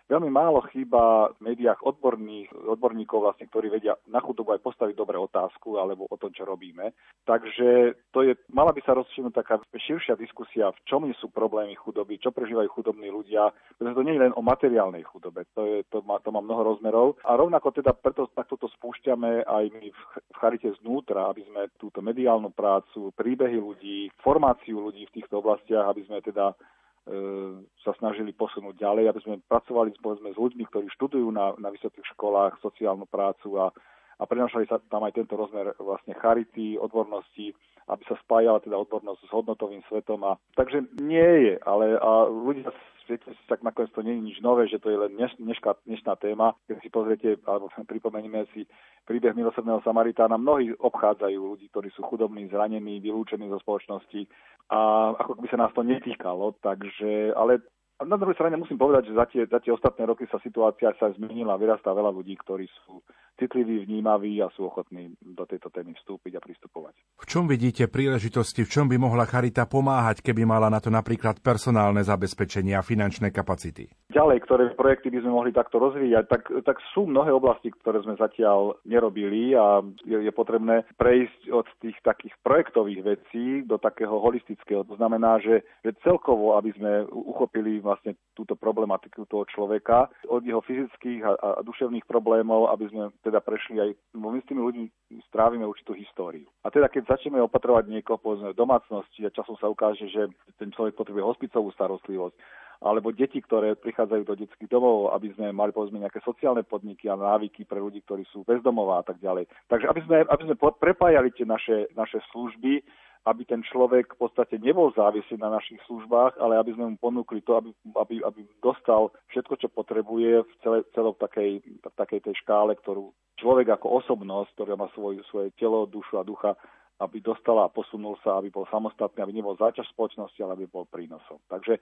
Veľmi málo chýba v médiách odborných, odborníkov, vlastne, ktorí vedia na chudobu aj postaviť dobré otázku alebo o tom, čo robíme. Takže to je, mala by sa rozšíriť taká širšia diskusia, v čom sú problémy chudoby, čo prežívajú chudobní ľudia, pretože to nie je len o materiálnej chudobe, to, je, to, má, to má mnoho rozmerov. A rovnako teda preto takto to spúšťame aj my v, v Charite znútra, aby sme túto mediálnu prácu, príbehy ľudí, formáciu ľudí v týchto oblastiach, aby sme teda sa snažili posunúť ďalej, aby sme pracovali povedzme, s ľuďmi, ktorí študujú na, na vysokých školách sociálnu prácu a, a prenašali sa tam aj tento rozmer vlastne charity, odbornosti, aby sa spájala teda odbornosť s hodnotovým svetom. A, takže nie je, ale a ľudia viete, tak nakoniec to nie je nič nové, že to je len dneš, dnešná, téma. Keď si pozriete, alebo [LAUGHS] pripomenieme si príbeh milosrdného Samaritána, mnohí obchádzajú ľudí, ktorí sú chudobní, zranení, vylúčení zo spoločnosti a ako by sa nás to netýkalo, takže, ale na druhej strane musím povedať, že za tie, za tie ostatné roky sa situácia sa zmenila, vyrastá veľa ľudí, ktorí sú citliví, vnímaví a sú ochotní do tejto témy vstúpiť a pristupovať. V čom vidíte príležitosti, v čom by mohla Charita pomáhať, keby mala na to napríklad personálne zabezpečenie a finančné kapacity? ďalej, ktoré projekty by sme mohli takto rozvíjať, tak, tak sú mnohé oblasti, ktoré sme zatiaľ nerobili a je, je potrebné prejsť od tých takých projektových vecí do takého holistického. To znamená, že, že celkovo, aby sme uchopili vlastne túto problematiku toho človeka, od jeho fyzických a, a duševných problémov, aby sme teda prešli aj, my s tými ľuďmi strávime určitú históriu. A teda keď začneme opatrovať niekoho povedzme v domácnosti a časom sa ukáže, že ten človek potrebuje hospicovú starostlivosť, alebo deti, ktoré prichádzajú do detských domov, aby sme mali povedzme nejaké sociálne podniky a návyky pre ľudí, ktorí sú bezdomová a tak ďalej. Takže aby sme, aby sme prepájali tie naše, naše služby, aby ten človek v podstate nebol závislý na našich službách, ale aby sme mu ponúkli to, aby, aby, aby dostal všetko, čo potrebuje v celej, celom takej, takej tej škále, ktorú človek ako osobnosť, ktorá má svoj, svoje telo, dušu a ducha, aby dostala a posunul sa, aby bol samostatný, aby nebol záťaž spoločnosti, ale aby bol prínosom. Takže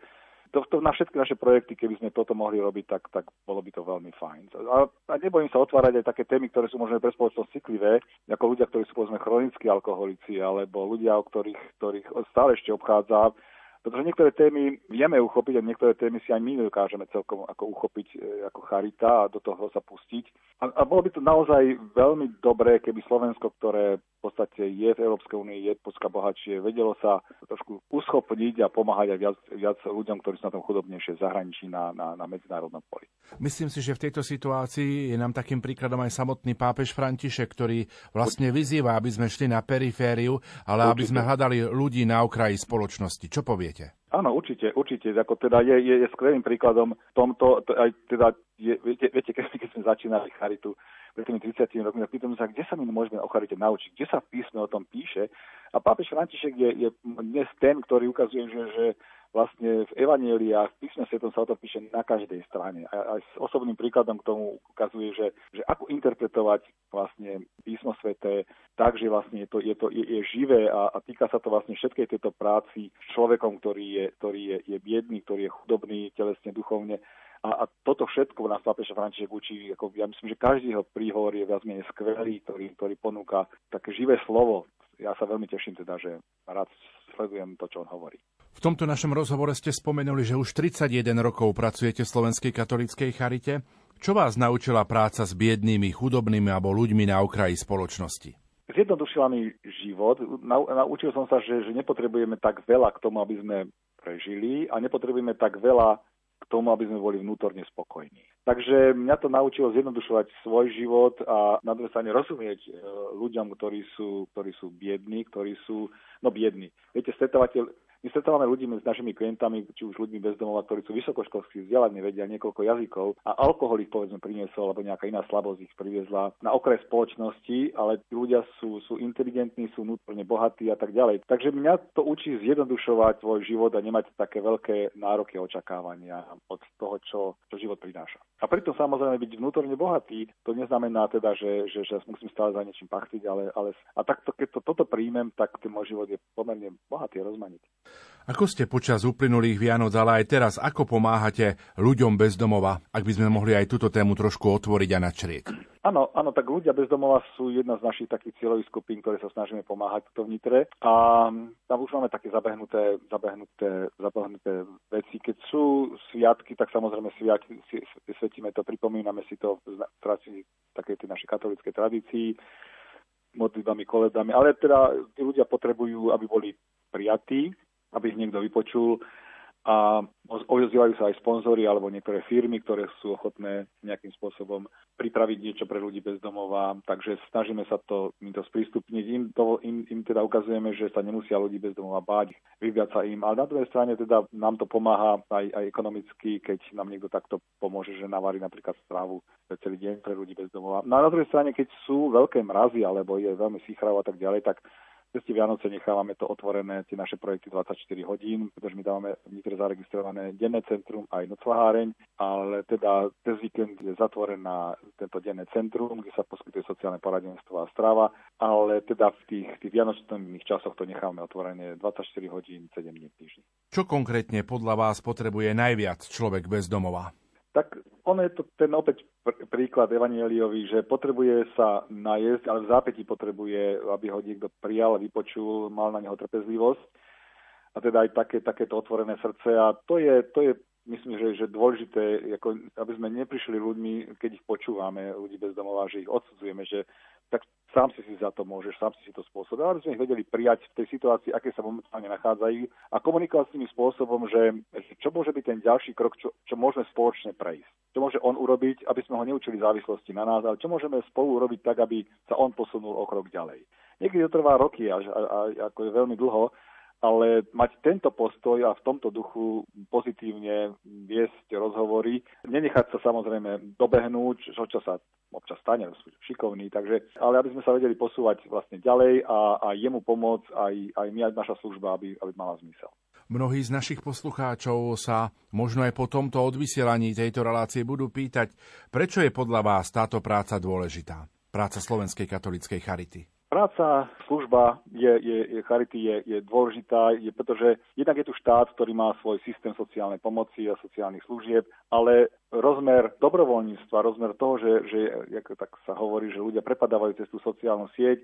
to, to na všetky naše projekty, keby sme toto mohli robiť, tak, tak bolo by to veľmi fajn. A, a nebojím sa otvárať aj také témy, ktoré sú možno pre spoločnosť citlivé, ako ľudia, ktorí sú povedzme chronickí alkoholici, alebo ľudia, o ktorých, ktorých stále ešte obchádza pretože niektoré témy vieme uchopiť a niektoré témy si aj my dokážeme celkom ako uchopiť e, ako charita a do toho sa pustiť. A, a bolo by to naozaj veľmi dobré, keby Slovensko, ktoré v podstate je v Európskej únii, je počka bohatšie, vedelo sa trošku uschopniť a pomáhať aj viac, viac ľuďom, ktorí sú na tom chudobnejšie v zahraničí na, na, na medzinárodnom poli. Myslím si, že v tejto situácii je nám takým príkladom aj samotný pápež František, ktorý vlastne vyzýva, aby sme šli na perifériu, ale Určite. aby sme hľadali ľudí na okraji spoločnosti. Čo poviete? Áno, určite, určite. Ako teda je, je, je skvelým príkladom tomto, to, aj teda je, viete, viete keď sme začínali charitu pred tými 30 rokmi, tak pýtam sa, kde sa my môžeme o naučiť, kde sa písme o tom píše. A pápež František je, je dnes ten, ktorý ukazuje, že, že vlastne v Evanieliách, v písme svetom sa o to píše na každej strane. A aj s osobným príkladom k tomu ukazuje, že, že ako interpretovať vlastne písmo sveté tak, že vlastne je to, je, to, je, je živé a, a týka sa to vlastne všetkej tejto práci s človekom, ktorý je, ktorý je, je biedný, ktorý je chudobný telesne, duchovne. A, a toto všetko nás pápež František učí, ako ja myslím, že každý jeho príhovor je viac menej skvelý, ktorý, ktorý ponúka také živé slovo. Ja sa veľmi teším teda, že rád sledujem to, čo on hovorí. V tomto našom rozhovore ste spomenuli, že už 31 rokov pracujete v Slovenskej katolíckej charite. Čo vás naučila práca s biednými, chudobnými alebo ľuďmi na okraji spoločnosti? Zjednodušila mi život. Naučil som sa, že, že nepotrebujeme tak veľa k tomu, aby sme prežili a nepotrebujeme tak veľa tomu, aby sme boli vnútorne spokojní. Takže mňa to naučilo zjednodušovať svoj život a na druhej strane rozumieť e, ľuďom, ktorí sú, ktorí sú biední, ktorí sú, no biední. Viete, stretávate my stretávame ľudí s našimi klientami, či už ľuďmi bezdomova, ktorí sú vysokoškolskí vzdelaní, vedia niekoľko jazykov a alkohol ich povedzme priniesol, alebo nejaká iná slabosť ich priviezla na okraj spoločnosti, ale tí ľudia sú, sú inteligentní, sú vnútorne bohatí a tak ďalej. Takže mňa to učí zjednodušovať svoj život a nemať také veľké nároky a očakávania od toho, čo, čo život prináša. A pritom samozrejme byť vnútorne bohatý, to neznamená teda, že, že, že musím stále za niečím pachtiť, ale, ale a takto, keď to, toto príjmem, tak ten môj život je pomerne bohatý a rozmanitý. Ako ste počas uplynulých Vianoc, ale aj teraz, ako pomáhate ľuďom bez domova, ak by sme mohli aj túto tému trošku otvoriť a načrieť? Áno, áno, tak ľudia bez domova sú jedna z našich takých cieľových skupín, ktoré sa snažíme pomáhať v vnitre. A tam už máme také zabehnuté, zabehnuté, zabehnuté veci. Keď sú sviatky, tak samozrejme sviatky, svetíme to, pripomíname si to v takej tej našej katolíckej tradícii modlitbami, koledami, ale teda tí ľudia potrebujú, aby boli prijatí aby ich niekto vypočul a ozývajú sa aj sponzory alebo niektoré firmy, ktoré sú ochotné nejakým spôsobom pripraviť niečo pre ľudí bez domova, takže snažíme sa to, im to sprístupniť. Im, to, im, im teda ukazujeme, že sa nemusia ľudí bez domova báť, vyviať sa im, ale na druhej strane teda nám to pomáha aj, aj ekonomicky, keď nám niekto takto pomôže, že navarí napríklad strávu celý deň pre ľudí bez domova. No a na druhej strane, keď sú veľké mrazy alebo je veľmi sýchrav a tak ďalej, tak cez tie Vianoce nechávame to otvorené, tie naše projekty 24 hodín, pretože my dávame v Nitre zaregistrované denné centrum aj noclaháreň, ale teda cez víkend je zatvorená tento denné centrum, kde sa poskytuje sociálne poradenstvo a strava, ale teda v tých, tých vianočných časoch to necháme otvorené 24 hodín, 7 dní v týždni. Čo konkrétne podľa vás potrebuje najviac človek bez domova? Tak ono je to ten opäť pr- príklad Evangeliový, že potrebuje sa najesť, ale v zápätí potrebuje, aby ho niekto prijal, vypočul, mal na neho trpezlivosť. A teda aj také, takéto otvorené srdce. A to je, to je myslím, že je dôležité, ako, aby sme neprišli ľuďmi, keď ich počúvame, ľudí bez domova, že ich odsudzujeme, že tak sám si si za to môžeš, sám si si to spôsobil. Ale sme ich vedeli prijať v tej situácii, aké sa momentálne nachádzajú a komunikovať s tým spôsobom, že čo môže byť ten ďalší krok, čo, čo môžeme spoločne prejsť. Čo môže on urobiť, aby sme ho neučili závislosti na nás, ale čo môžeme spolu urobiť tak, aby sa on posunul o krok ďalej. Niekedy to trvá roky až, a, a, ako je veľmi dlho, ale mať tento postoj a v tomto duchu pozitívne viesť rozhovory, nenechať sa samozrejme dobehnúť, čo, čo sa občas stane, sú šikovní, takže, ale aby sme sa vedeli posúvať vlastne ďalej a, a jemu pomôcť aj, aj my, aj naša služba, aby, aby mala zmysel. Mnohí z našich poslucháčov sa možno aj po tomto odvysielaní tejto relácie budú pýtať, prečo je podľa vás táto práca dôležitá, práca Slovenskej katolíckej charity. Práca, služba je, je, je charity je, je dôležitá, je, pretože jednak je tu štát, ktorý má svoj systém sociálnej pomoci a sociálnych služieb, ale rozmer dobrovoľníctva, rozmer toho, že, že ako tak sa hovorí, že ľudia prepadávajú cez tú sociálnu sieť,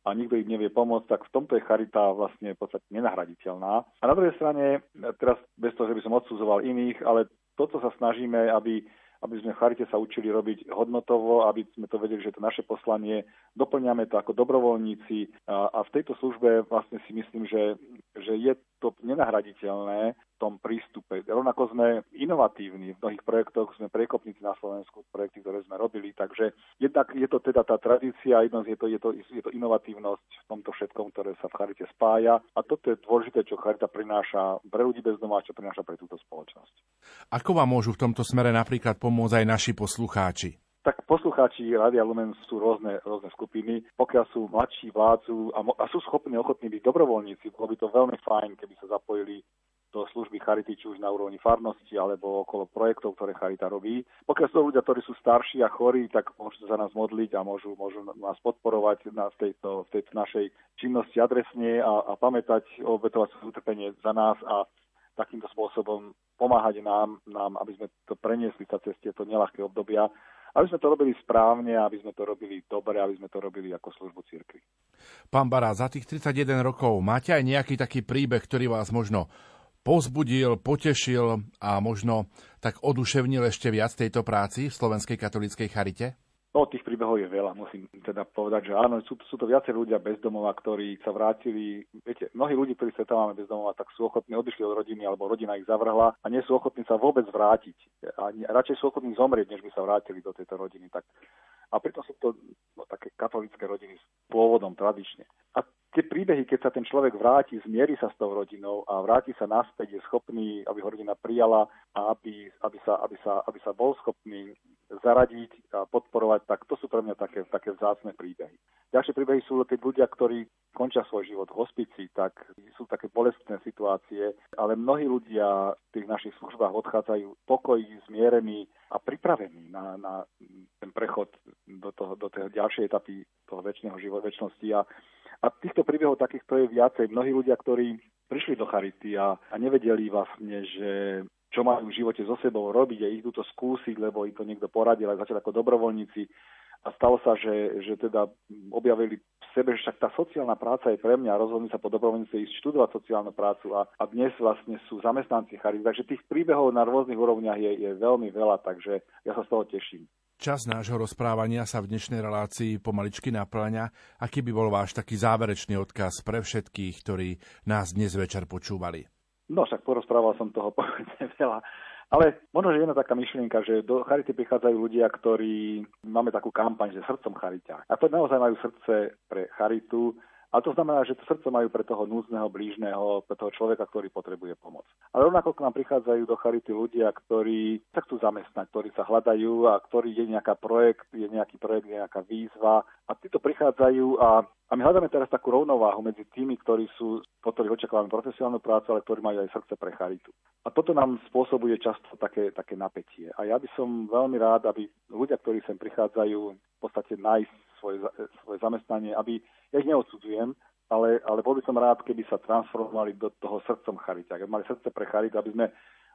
a nikto im nevie pomôcť, tak v tomto je charita vlastne v podstate nenahraditeľná. A na druhej strane, teraz bez toho, že by som odsudzoval iných, ale to, čo sa snažíme, aby aby sme Charite sa učili robiť hodnotovo, aby sme to vedeli, že to naše poslanie, doplňame to ako dobrovoľníci. A, a v tejto službe vlastne si myslím, že, že je to nenahraditeľné v tom prístupe. Rovnako sme inovatívni, v mnohých projektoch sme prekopníci na Slovensku, projekty, ktoré sme robili, takže jednak je to teda tá tradícia, jednak je to, je to, je to inovatívnosť v tomto všetkom, ktoré sa v Charite spája a toto je dôležité, čo Charita prináša pre ľudí bez doma, čo prináša pre túto spoločnosť. Ako vám môžu v tomto smere napríklad pomôcť aj naši poslucháči? Tak poslucháči Rádia Lumen sú rôzne, rôzne skupiny. Pokiaľ sú mladší, vládzu a, mo- a sú schopní, ochotní byť dobrovoľníci, bolo by to veľmi fajn, keby sa zapojili do služby Charity, či už na úrovni farnosti alebo okolo projektov, ktoré Charita robí. Pokiaľ sú ľudia, ktorí sú starší a chorí, tak môžu sa nás modliť a môžu, môžu nás podporovať na, tejto, v tejto našej činnosti adresne a, a pamätať, obetovať sa utrpenie za nás a takýmto spôsobom pomáhať nám, nám, aby sme to preniesli sa cez tieto nelahké obdobia aby sme to robili správne, aby sme to robili dobre, aby sme to robili ako službu cirkvi. Pán Bará, za tých 31 rokov máte aj nejaký taký príbeh, ktorý vás možno pozbudil, potešil a možno tak oduševnil ešte viac tejto práci v Slovenskej katolíckej charite? No, tých príbehov je veľa, musím teda povedať, že áno, sú, sú to viacej ľudia bez domova, ktorí sa vrátili. Viete, mnohí ľudí, ktorí stretávame bez domova, tak sú ochotní odišli od rodiny, alebo rodina ich zavrhla a nie sú ochotní sa vôbec vrátiť. A radšej sú ochotní zomrieť, než by sa vrátili do tejto rodiny. Tak, a preto sú to no, také katolické rodiny s pôvodom tradične. A tie príbehy, keď sa ten človek vráti, zmierí sa s tou rodinou a vráti sa naspäť, je schopný, aby ho rodina prijala a aby, aby, sa, aby, sa, aby sa bol schopný zaradiť a podporovať, tak to sú pre mňa také, také vzácne príbehy. Ďalšie príbehy sú keď ľudia, ktorí končia svoj život v hospici, tak sú také bolestné situácie, ale mnohí ľudia v tých našich službách odchádzajú pokojí, zmierení a pripravení na, na ten prechod do, toho, do tej ďalšej etapy toho väčšného života, väčšnosti. A, a týchto príbehov takýchto je viacej. Mnohí ľudia, ktorí prišli do Charity a, a nevedeli vlastne, že čo majú v živote so sebou robiť a ich to skúsiť, lebo im to niekto poradil a začali ako dobrovoľníci. A stalo sa, že, že teda objavili v sebe, že však tá sociálna práca je pre mňa a rozhodli sa po dobrovoľníctve ísť študovať sociálnu prácu a, a dnes vlastne sú zamestnanci Charity. Takže tých príbehov na rôznych úrovniach je, je veľmi veľa, takže ja sa z toho teším. Čas nášho rozprávania sa v dnešnej relácii pomaličky naplňa. Aký by bol váš taký záverečný odkaz pre všetkých, ktorí nás dnes večer počúvali? No však porozprával som toho [LAUGHS] povedne veľa. Ale možno, že jedna taká myšlienka, že do Charity prichádzajú ľudia, ktorí máme takú kampaň, že srdcom Charita. A to naozaj majú srdce pre Charitu, a to znamená, že to srdce majú pre toho núzneho blížneho, pre toho človeka, ktorý potrebuje pomoc. Ale rovnako k nám prichádzajú do Charity ľudia, ktorí sa chcú zamestnať, ktorí sa hľadajú a ktorí je nejaká projekt, je nejaký projekt, je nejaká výzva. A títo prichádzajú a a my hľadáme teraz takú rovnováhu medzi tými, ktorí sú, po ktorých očakávame profesionálnu prácu, ale ktorí majú aj srdce pre charitu. A toto nám spôsobuje často také, také napätie. A ja by som veľmi rád, aby ľudia, ktorí sem prichádzajú, v podstate nájsť svoje, svoje zamestnanie, aby, ja ich neodsudzujem, ale, ale bol by som rád, keby sa transformovali do toho srdcom charity. Aby mali srdce pre charitu, aby sme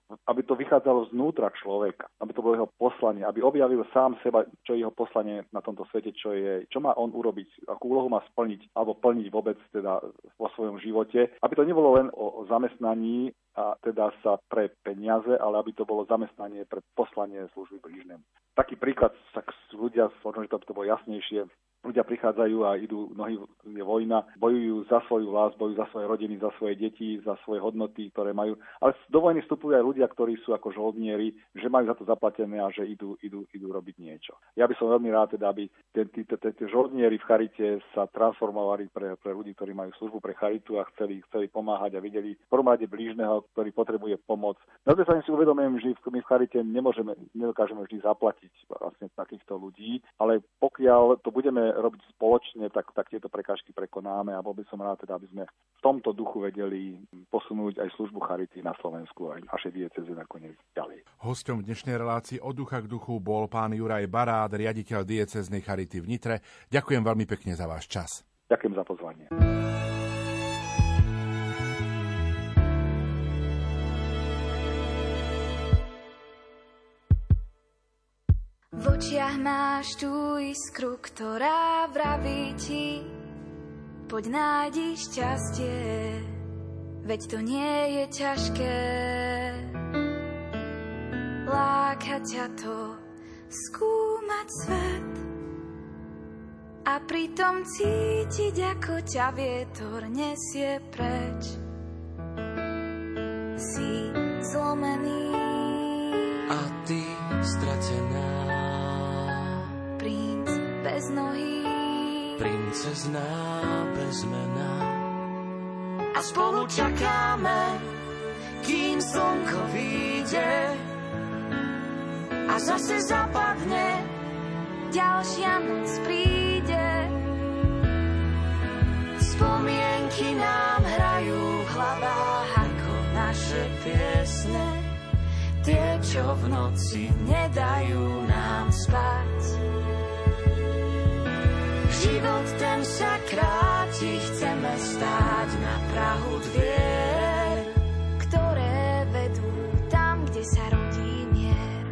aby to vychádzalo znútra človeka, aby to bolo jeho poslanie, aby objavil sám seba, čo je jeho poslanie na tomto svete, čo, je, čo má on urobiť, akú úlohu má splniť alebo plniť vôbec teda vo svojom živote, aby to nebolo len o zamestnaní, a teda sa pre peniaze, ale aby to bolo zamestnanie pre poslanie služby blížnemu. Taký príklad, tak ľudia, možno, že to, to bolo jasnejšie, ľudia prichádzajú a idú, nohy je vojna, bojujú za svoju vlast, bojujú za svoje rodiny, za svoje deti, za svoje hodnoty, ktoré majú. Ale do vojny vstupujú aj ľudia, ktorí sú ako žoldnieri, že majú za to zaplatené a že idú, idú, idú robiť niečo. Ja by som veľmi rád, teda, aby tie žoldnieri v charite sa transformovali pre, pre ľudí, ktorí majú službu pre charitu a chceli, chceli pomáhať a videli v prvom rade blížneho, ktorý potrebuje pomoc. Na druhej strane si uvedomujem, že my v charite nemôžeme, nedokážeme vždy zaplatiť vlastne takýchto ľudí, ale pokiaľ to budeme robiť spoločne, tak, tak tieto prekážky prekonáme a bol by som rád, teda, aby sme v tomto duchu vedeli posunúť aj službu Charity na Slovensku aj naše dieceze nakoniec ďalej. Hosťom dnešnej relácii od ducha k duchu bol pán Juraj Barát, riaditeľ dieceznej Charity v Nitre. Ďakujem veľmi pekne za váš čas. Ďakujem za pozvanie. V očiach máš tú iskru, ktorá vraví ti, poď nájdi šťastie, veď to nie je ťažké. Láka ťa to skúmať svet a pritom cítiť, ako ťa vietor nesie preč. Si zlomený a ty stratená bez nohy, princezná bez mena. A spolu čakáme, kým slnko vyjde a zase zapadne, ďalšia noc príde. Spomienky nám hrajú v hlavách ako naše piesne, tie, čo v noci nedajú nám spať. Život ten sa kráti, chceme stáť na Prahu dvier, ktoré vedú tam, kde sa rodí mier.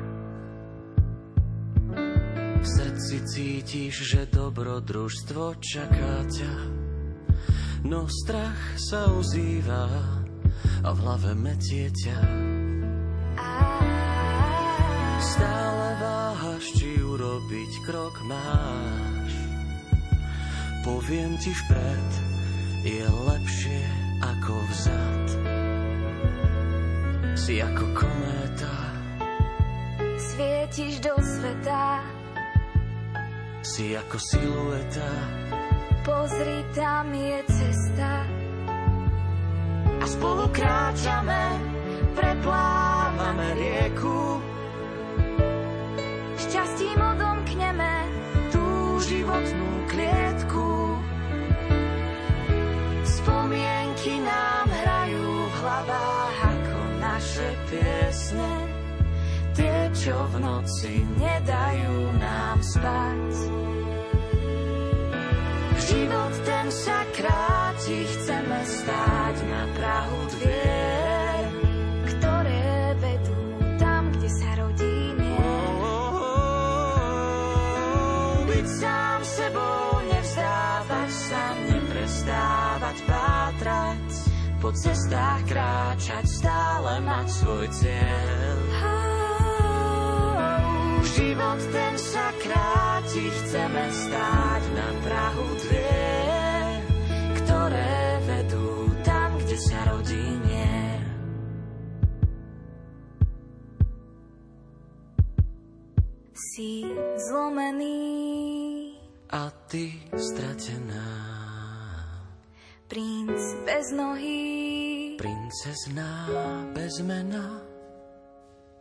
V srdci cítiš, že dobrodružstvo čaká ťa, no strach sa ozýva a v hlave metie ťa. Stále váhaš, či urobiť krok máš Poviem ti vpred, je lepšie ako vzad. Si ako kométa, svietiš do sveta. Si ako silueta, pozri tam je cesta. A spolu kráčame, preplávame rieku. Šťastím odomkneme tú životnú klietku. Piesne, tie, čo v noci nedajú nám spať. Život ten sa kráti, chceme stáť na Prahu dvier, po cestách kráčať, stále mať svoj cieľ. Život ten sa kráti, chceme stáť na Prahu dvier, ktoré vedú tam, kde sa rodí mier. Si zlomený a ty stratená. Princ bez nohy, princezná bez mena.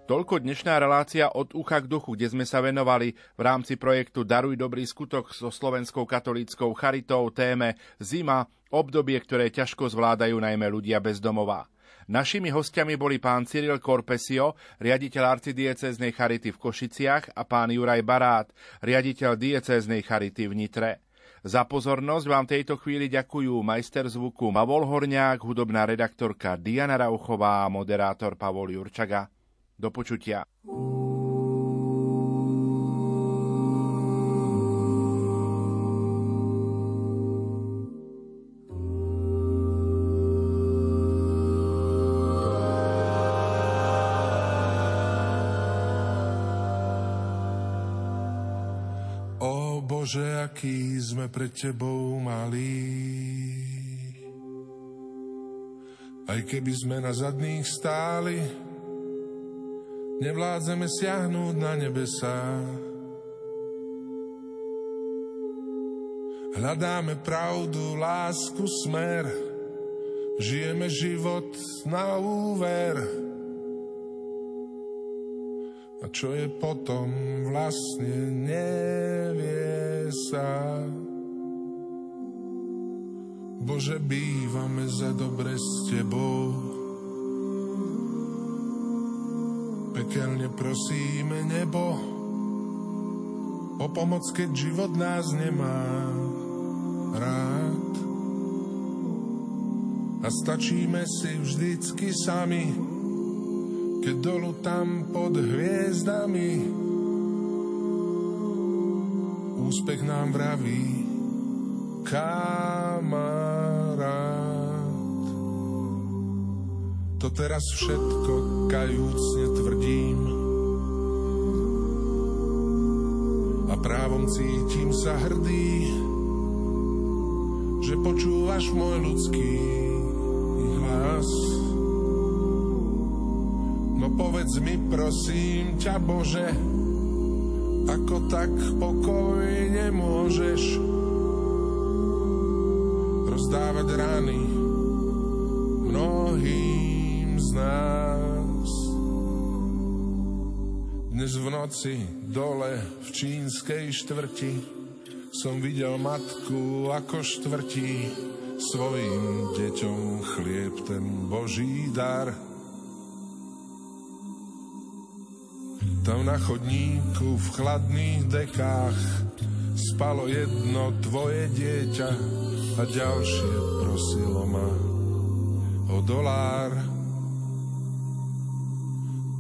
Toľko dnešná relácia od ucha k duchu, kde sme sa venovali v rámci projektu Daruj dobrý skutok so Slovenskou katolíckou charitou téme Zima, obdobie, ktoré ťažko zvládajú najmä ľudia bez domova. Našimi hostiami boli pán Cyril Korpesio, riaditeľ arcidiecéznej charity v Košiciach a pán Juraj Barát, riaditeľ diecéznej charity v Nitre. Za pozornosť vám tejto chvíli ďakujú majster zvuku Mavol Horňák, hudobná redaktorka Diana Rauchová a moderátor Pavol Jurčaga. Do počutia. Sme pred Tebou malí. Aj keby sme na zadných stáli, nevládzeme siahnuť na nebesá. Hľadáme pravdu, lásku, smer, žijeme život na úver. A čo je potom, vlastne nevie sa. Bože, bývame za dobre s Tebou. Pekelne prosíme nebo o pomoc, keď život nás nemá rád. A stačíme si vždycky sami, keď dolu tam pod hviezdami úspech nám vraví kamarát. To teraz všetko kajúcne tvrdím a právom cítim sa hrdý, že počúvaš môj ľudský hlas. Povedz mi prosím ťa Bože, ako tak pokojne môžeš rozdávať rány mnohým z nás. Dnes v noci dole v čínskej štvrti som videl matku ako štvrtí svojim deťom chlieb ten Boží dar. Tam na chodníku v chladných dekách spalo jedno tvoje dieťa a ďalšie prosilo ma o dolár.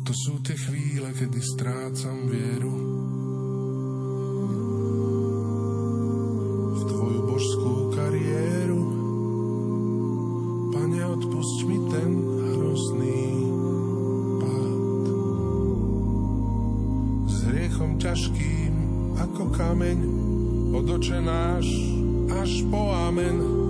To sú tie chvíle, kedy strácam vieru Tvoje, príď kráľovstvo Tvoje, buď vôľa Tvoja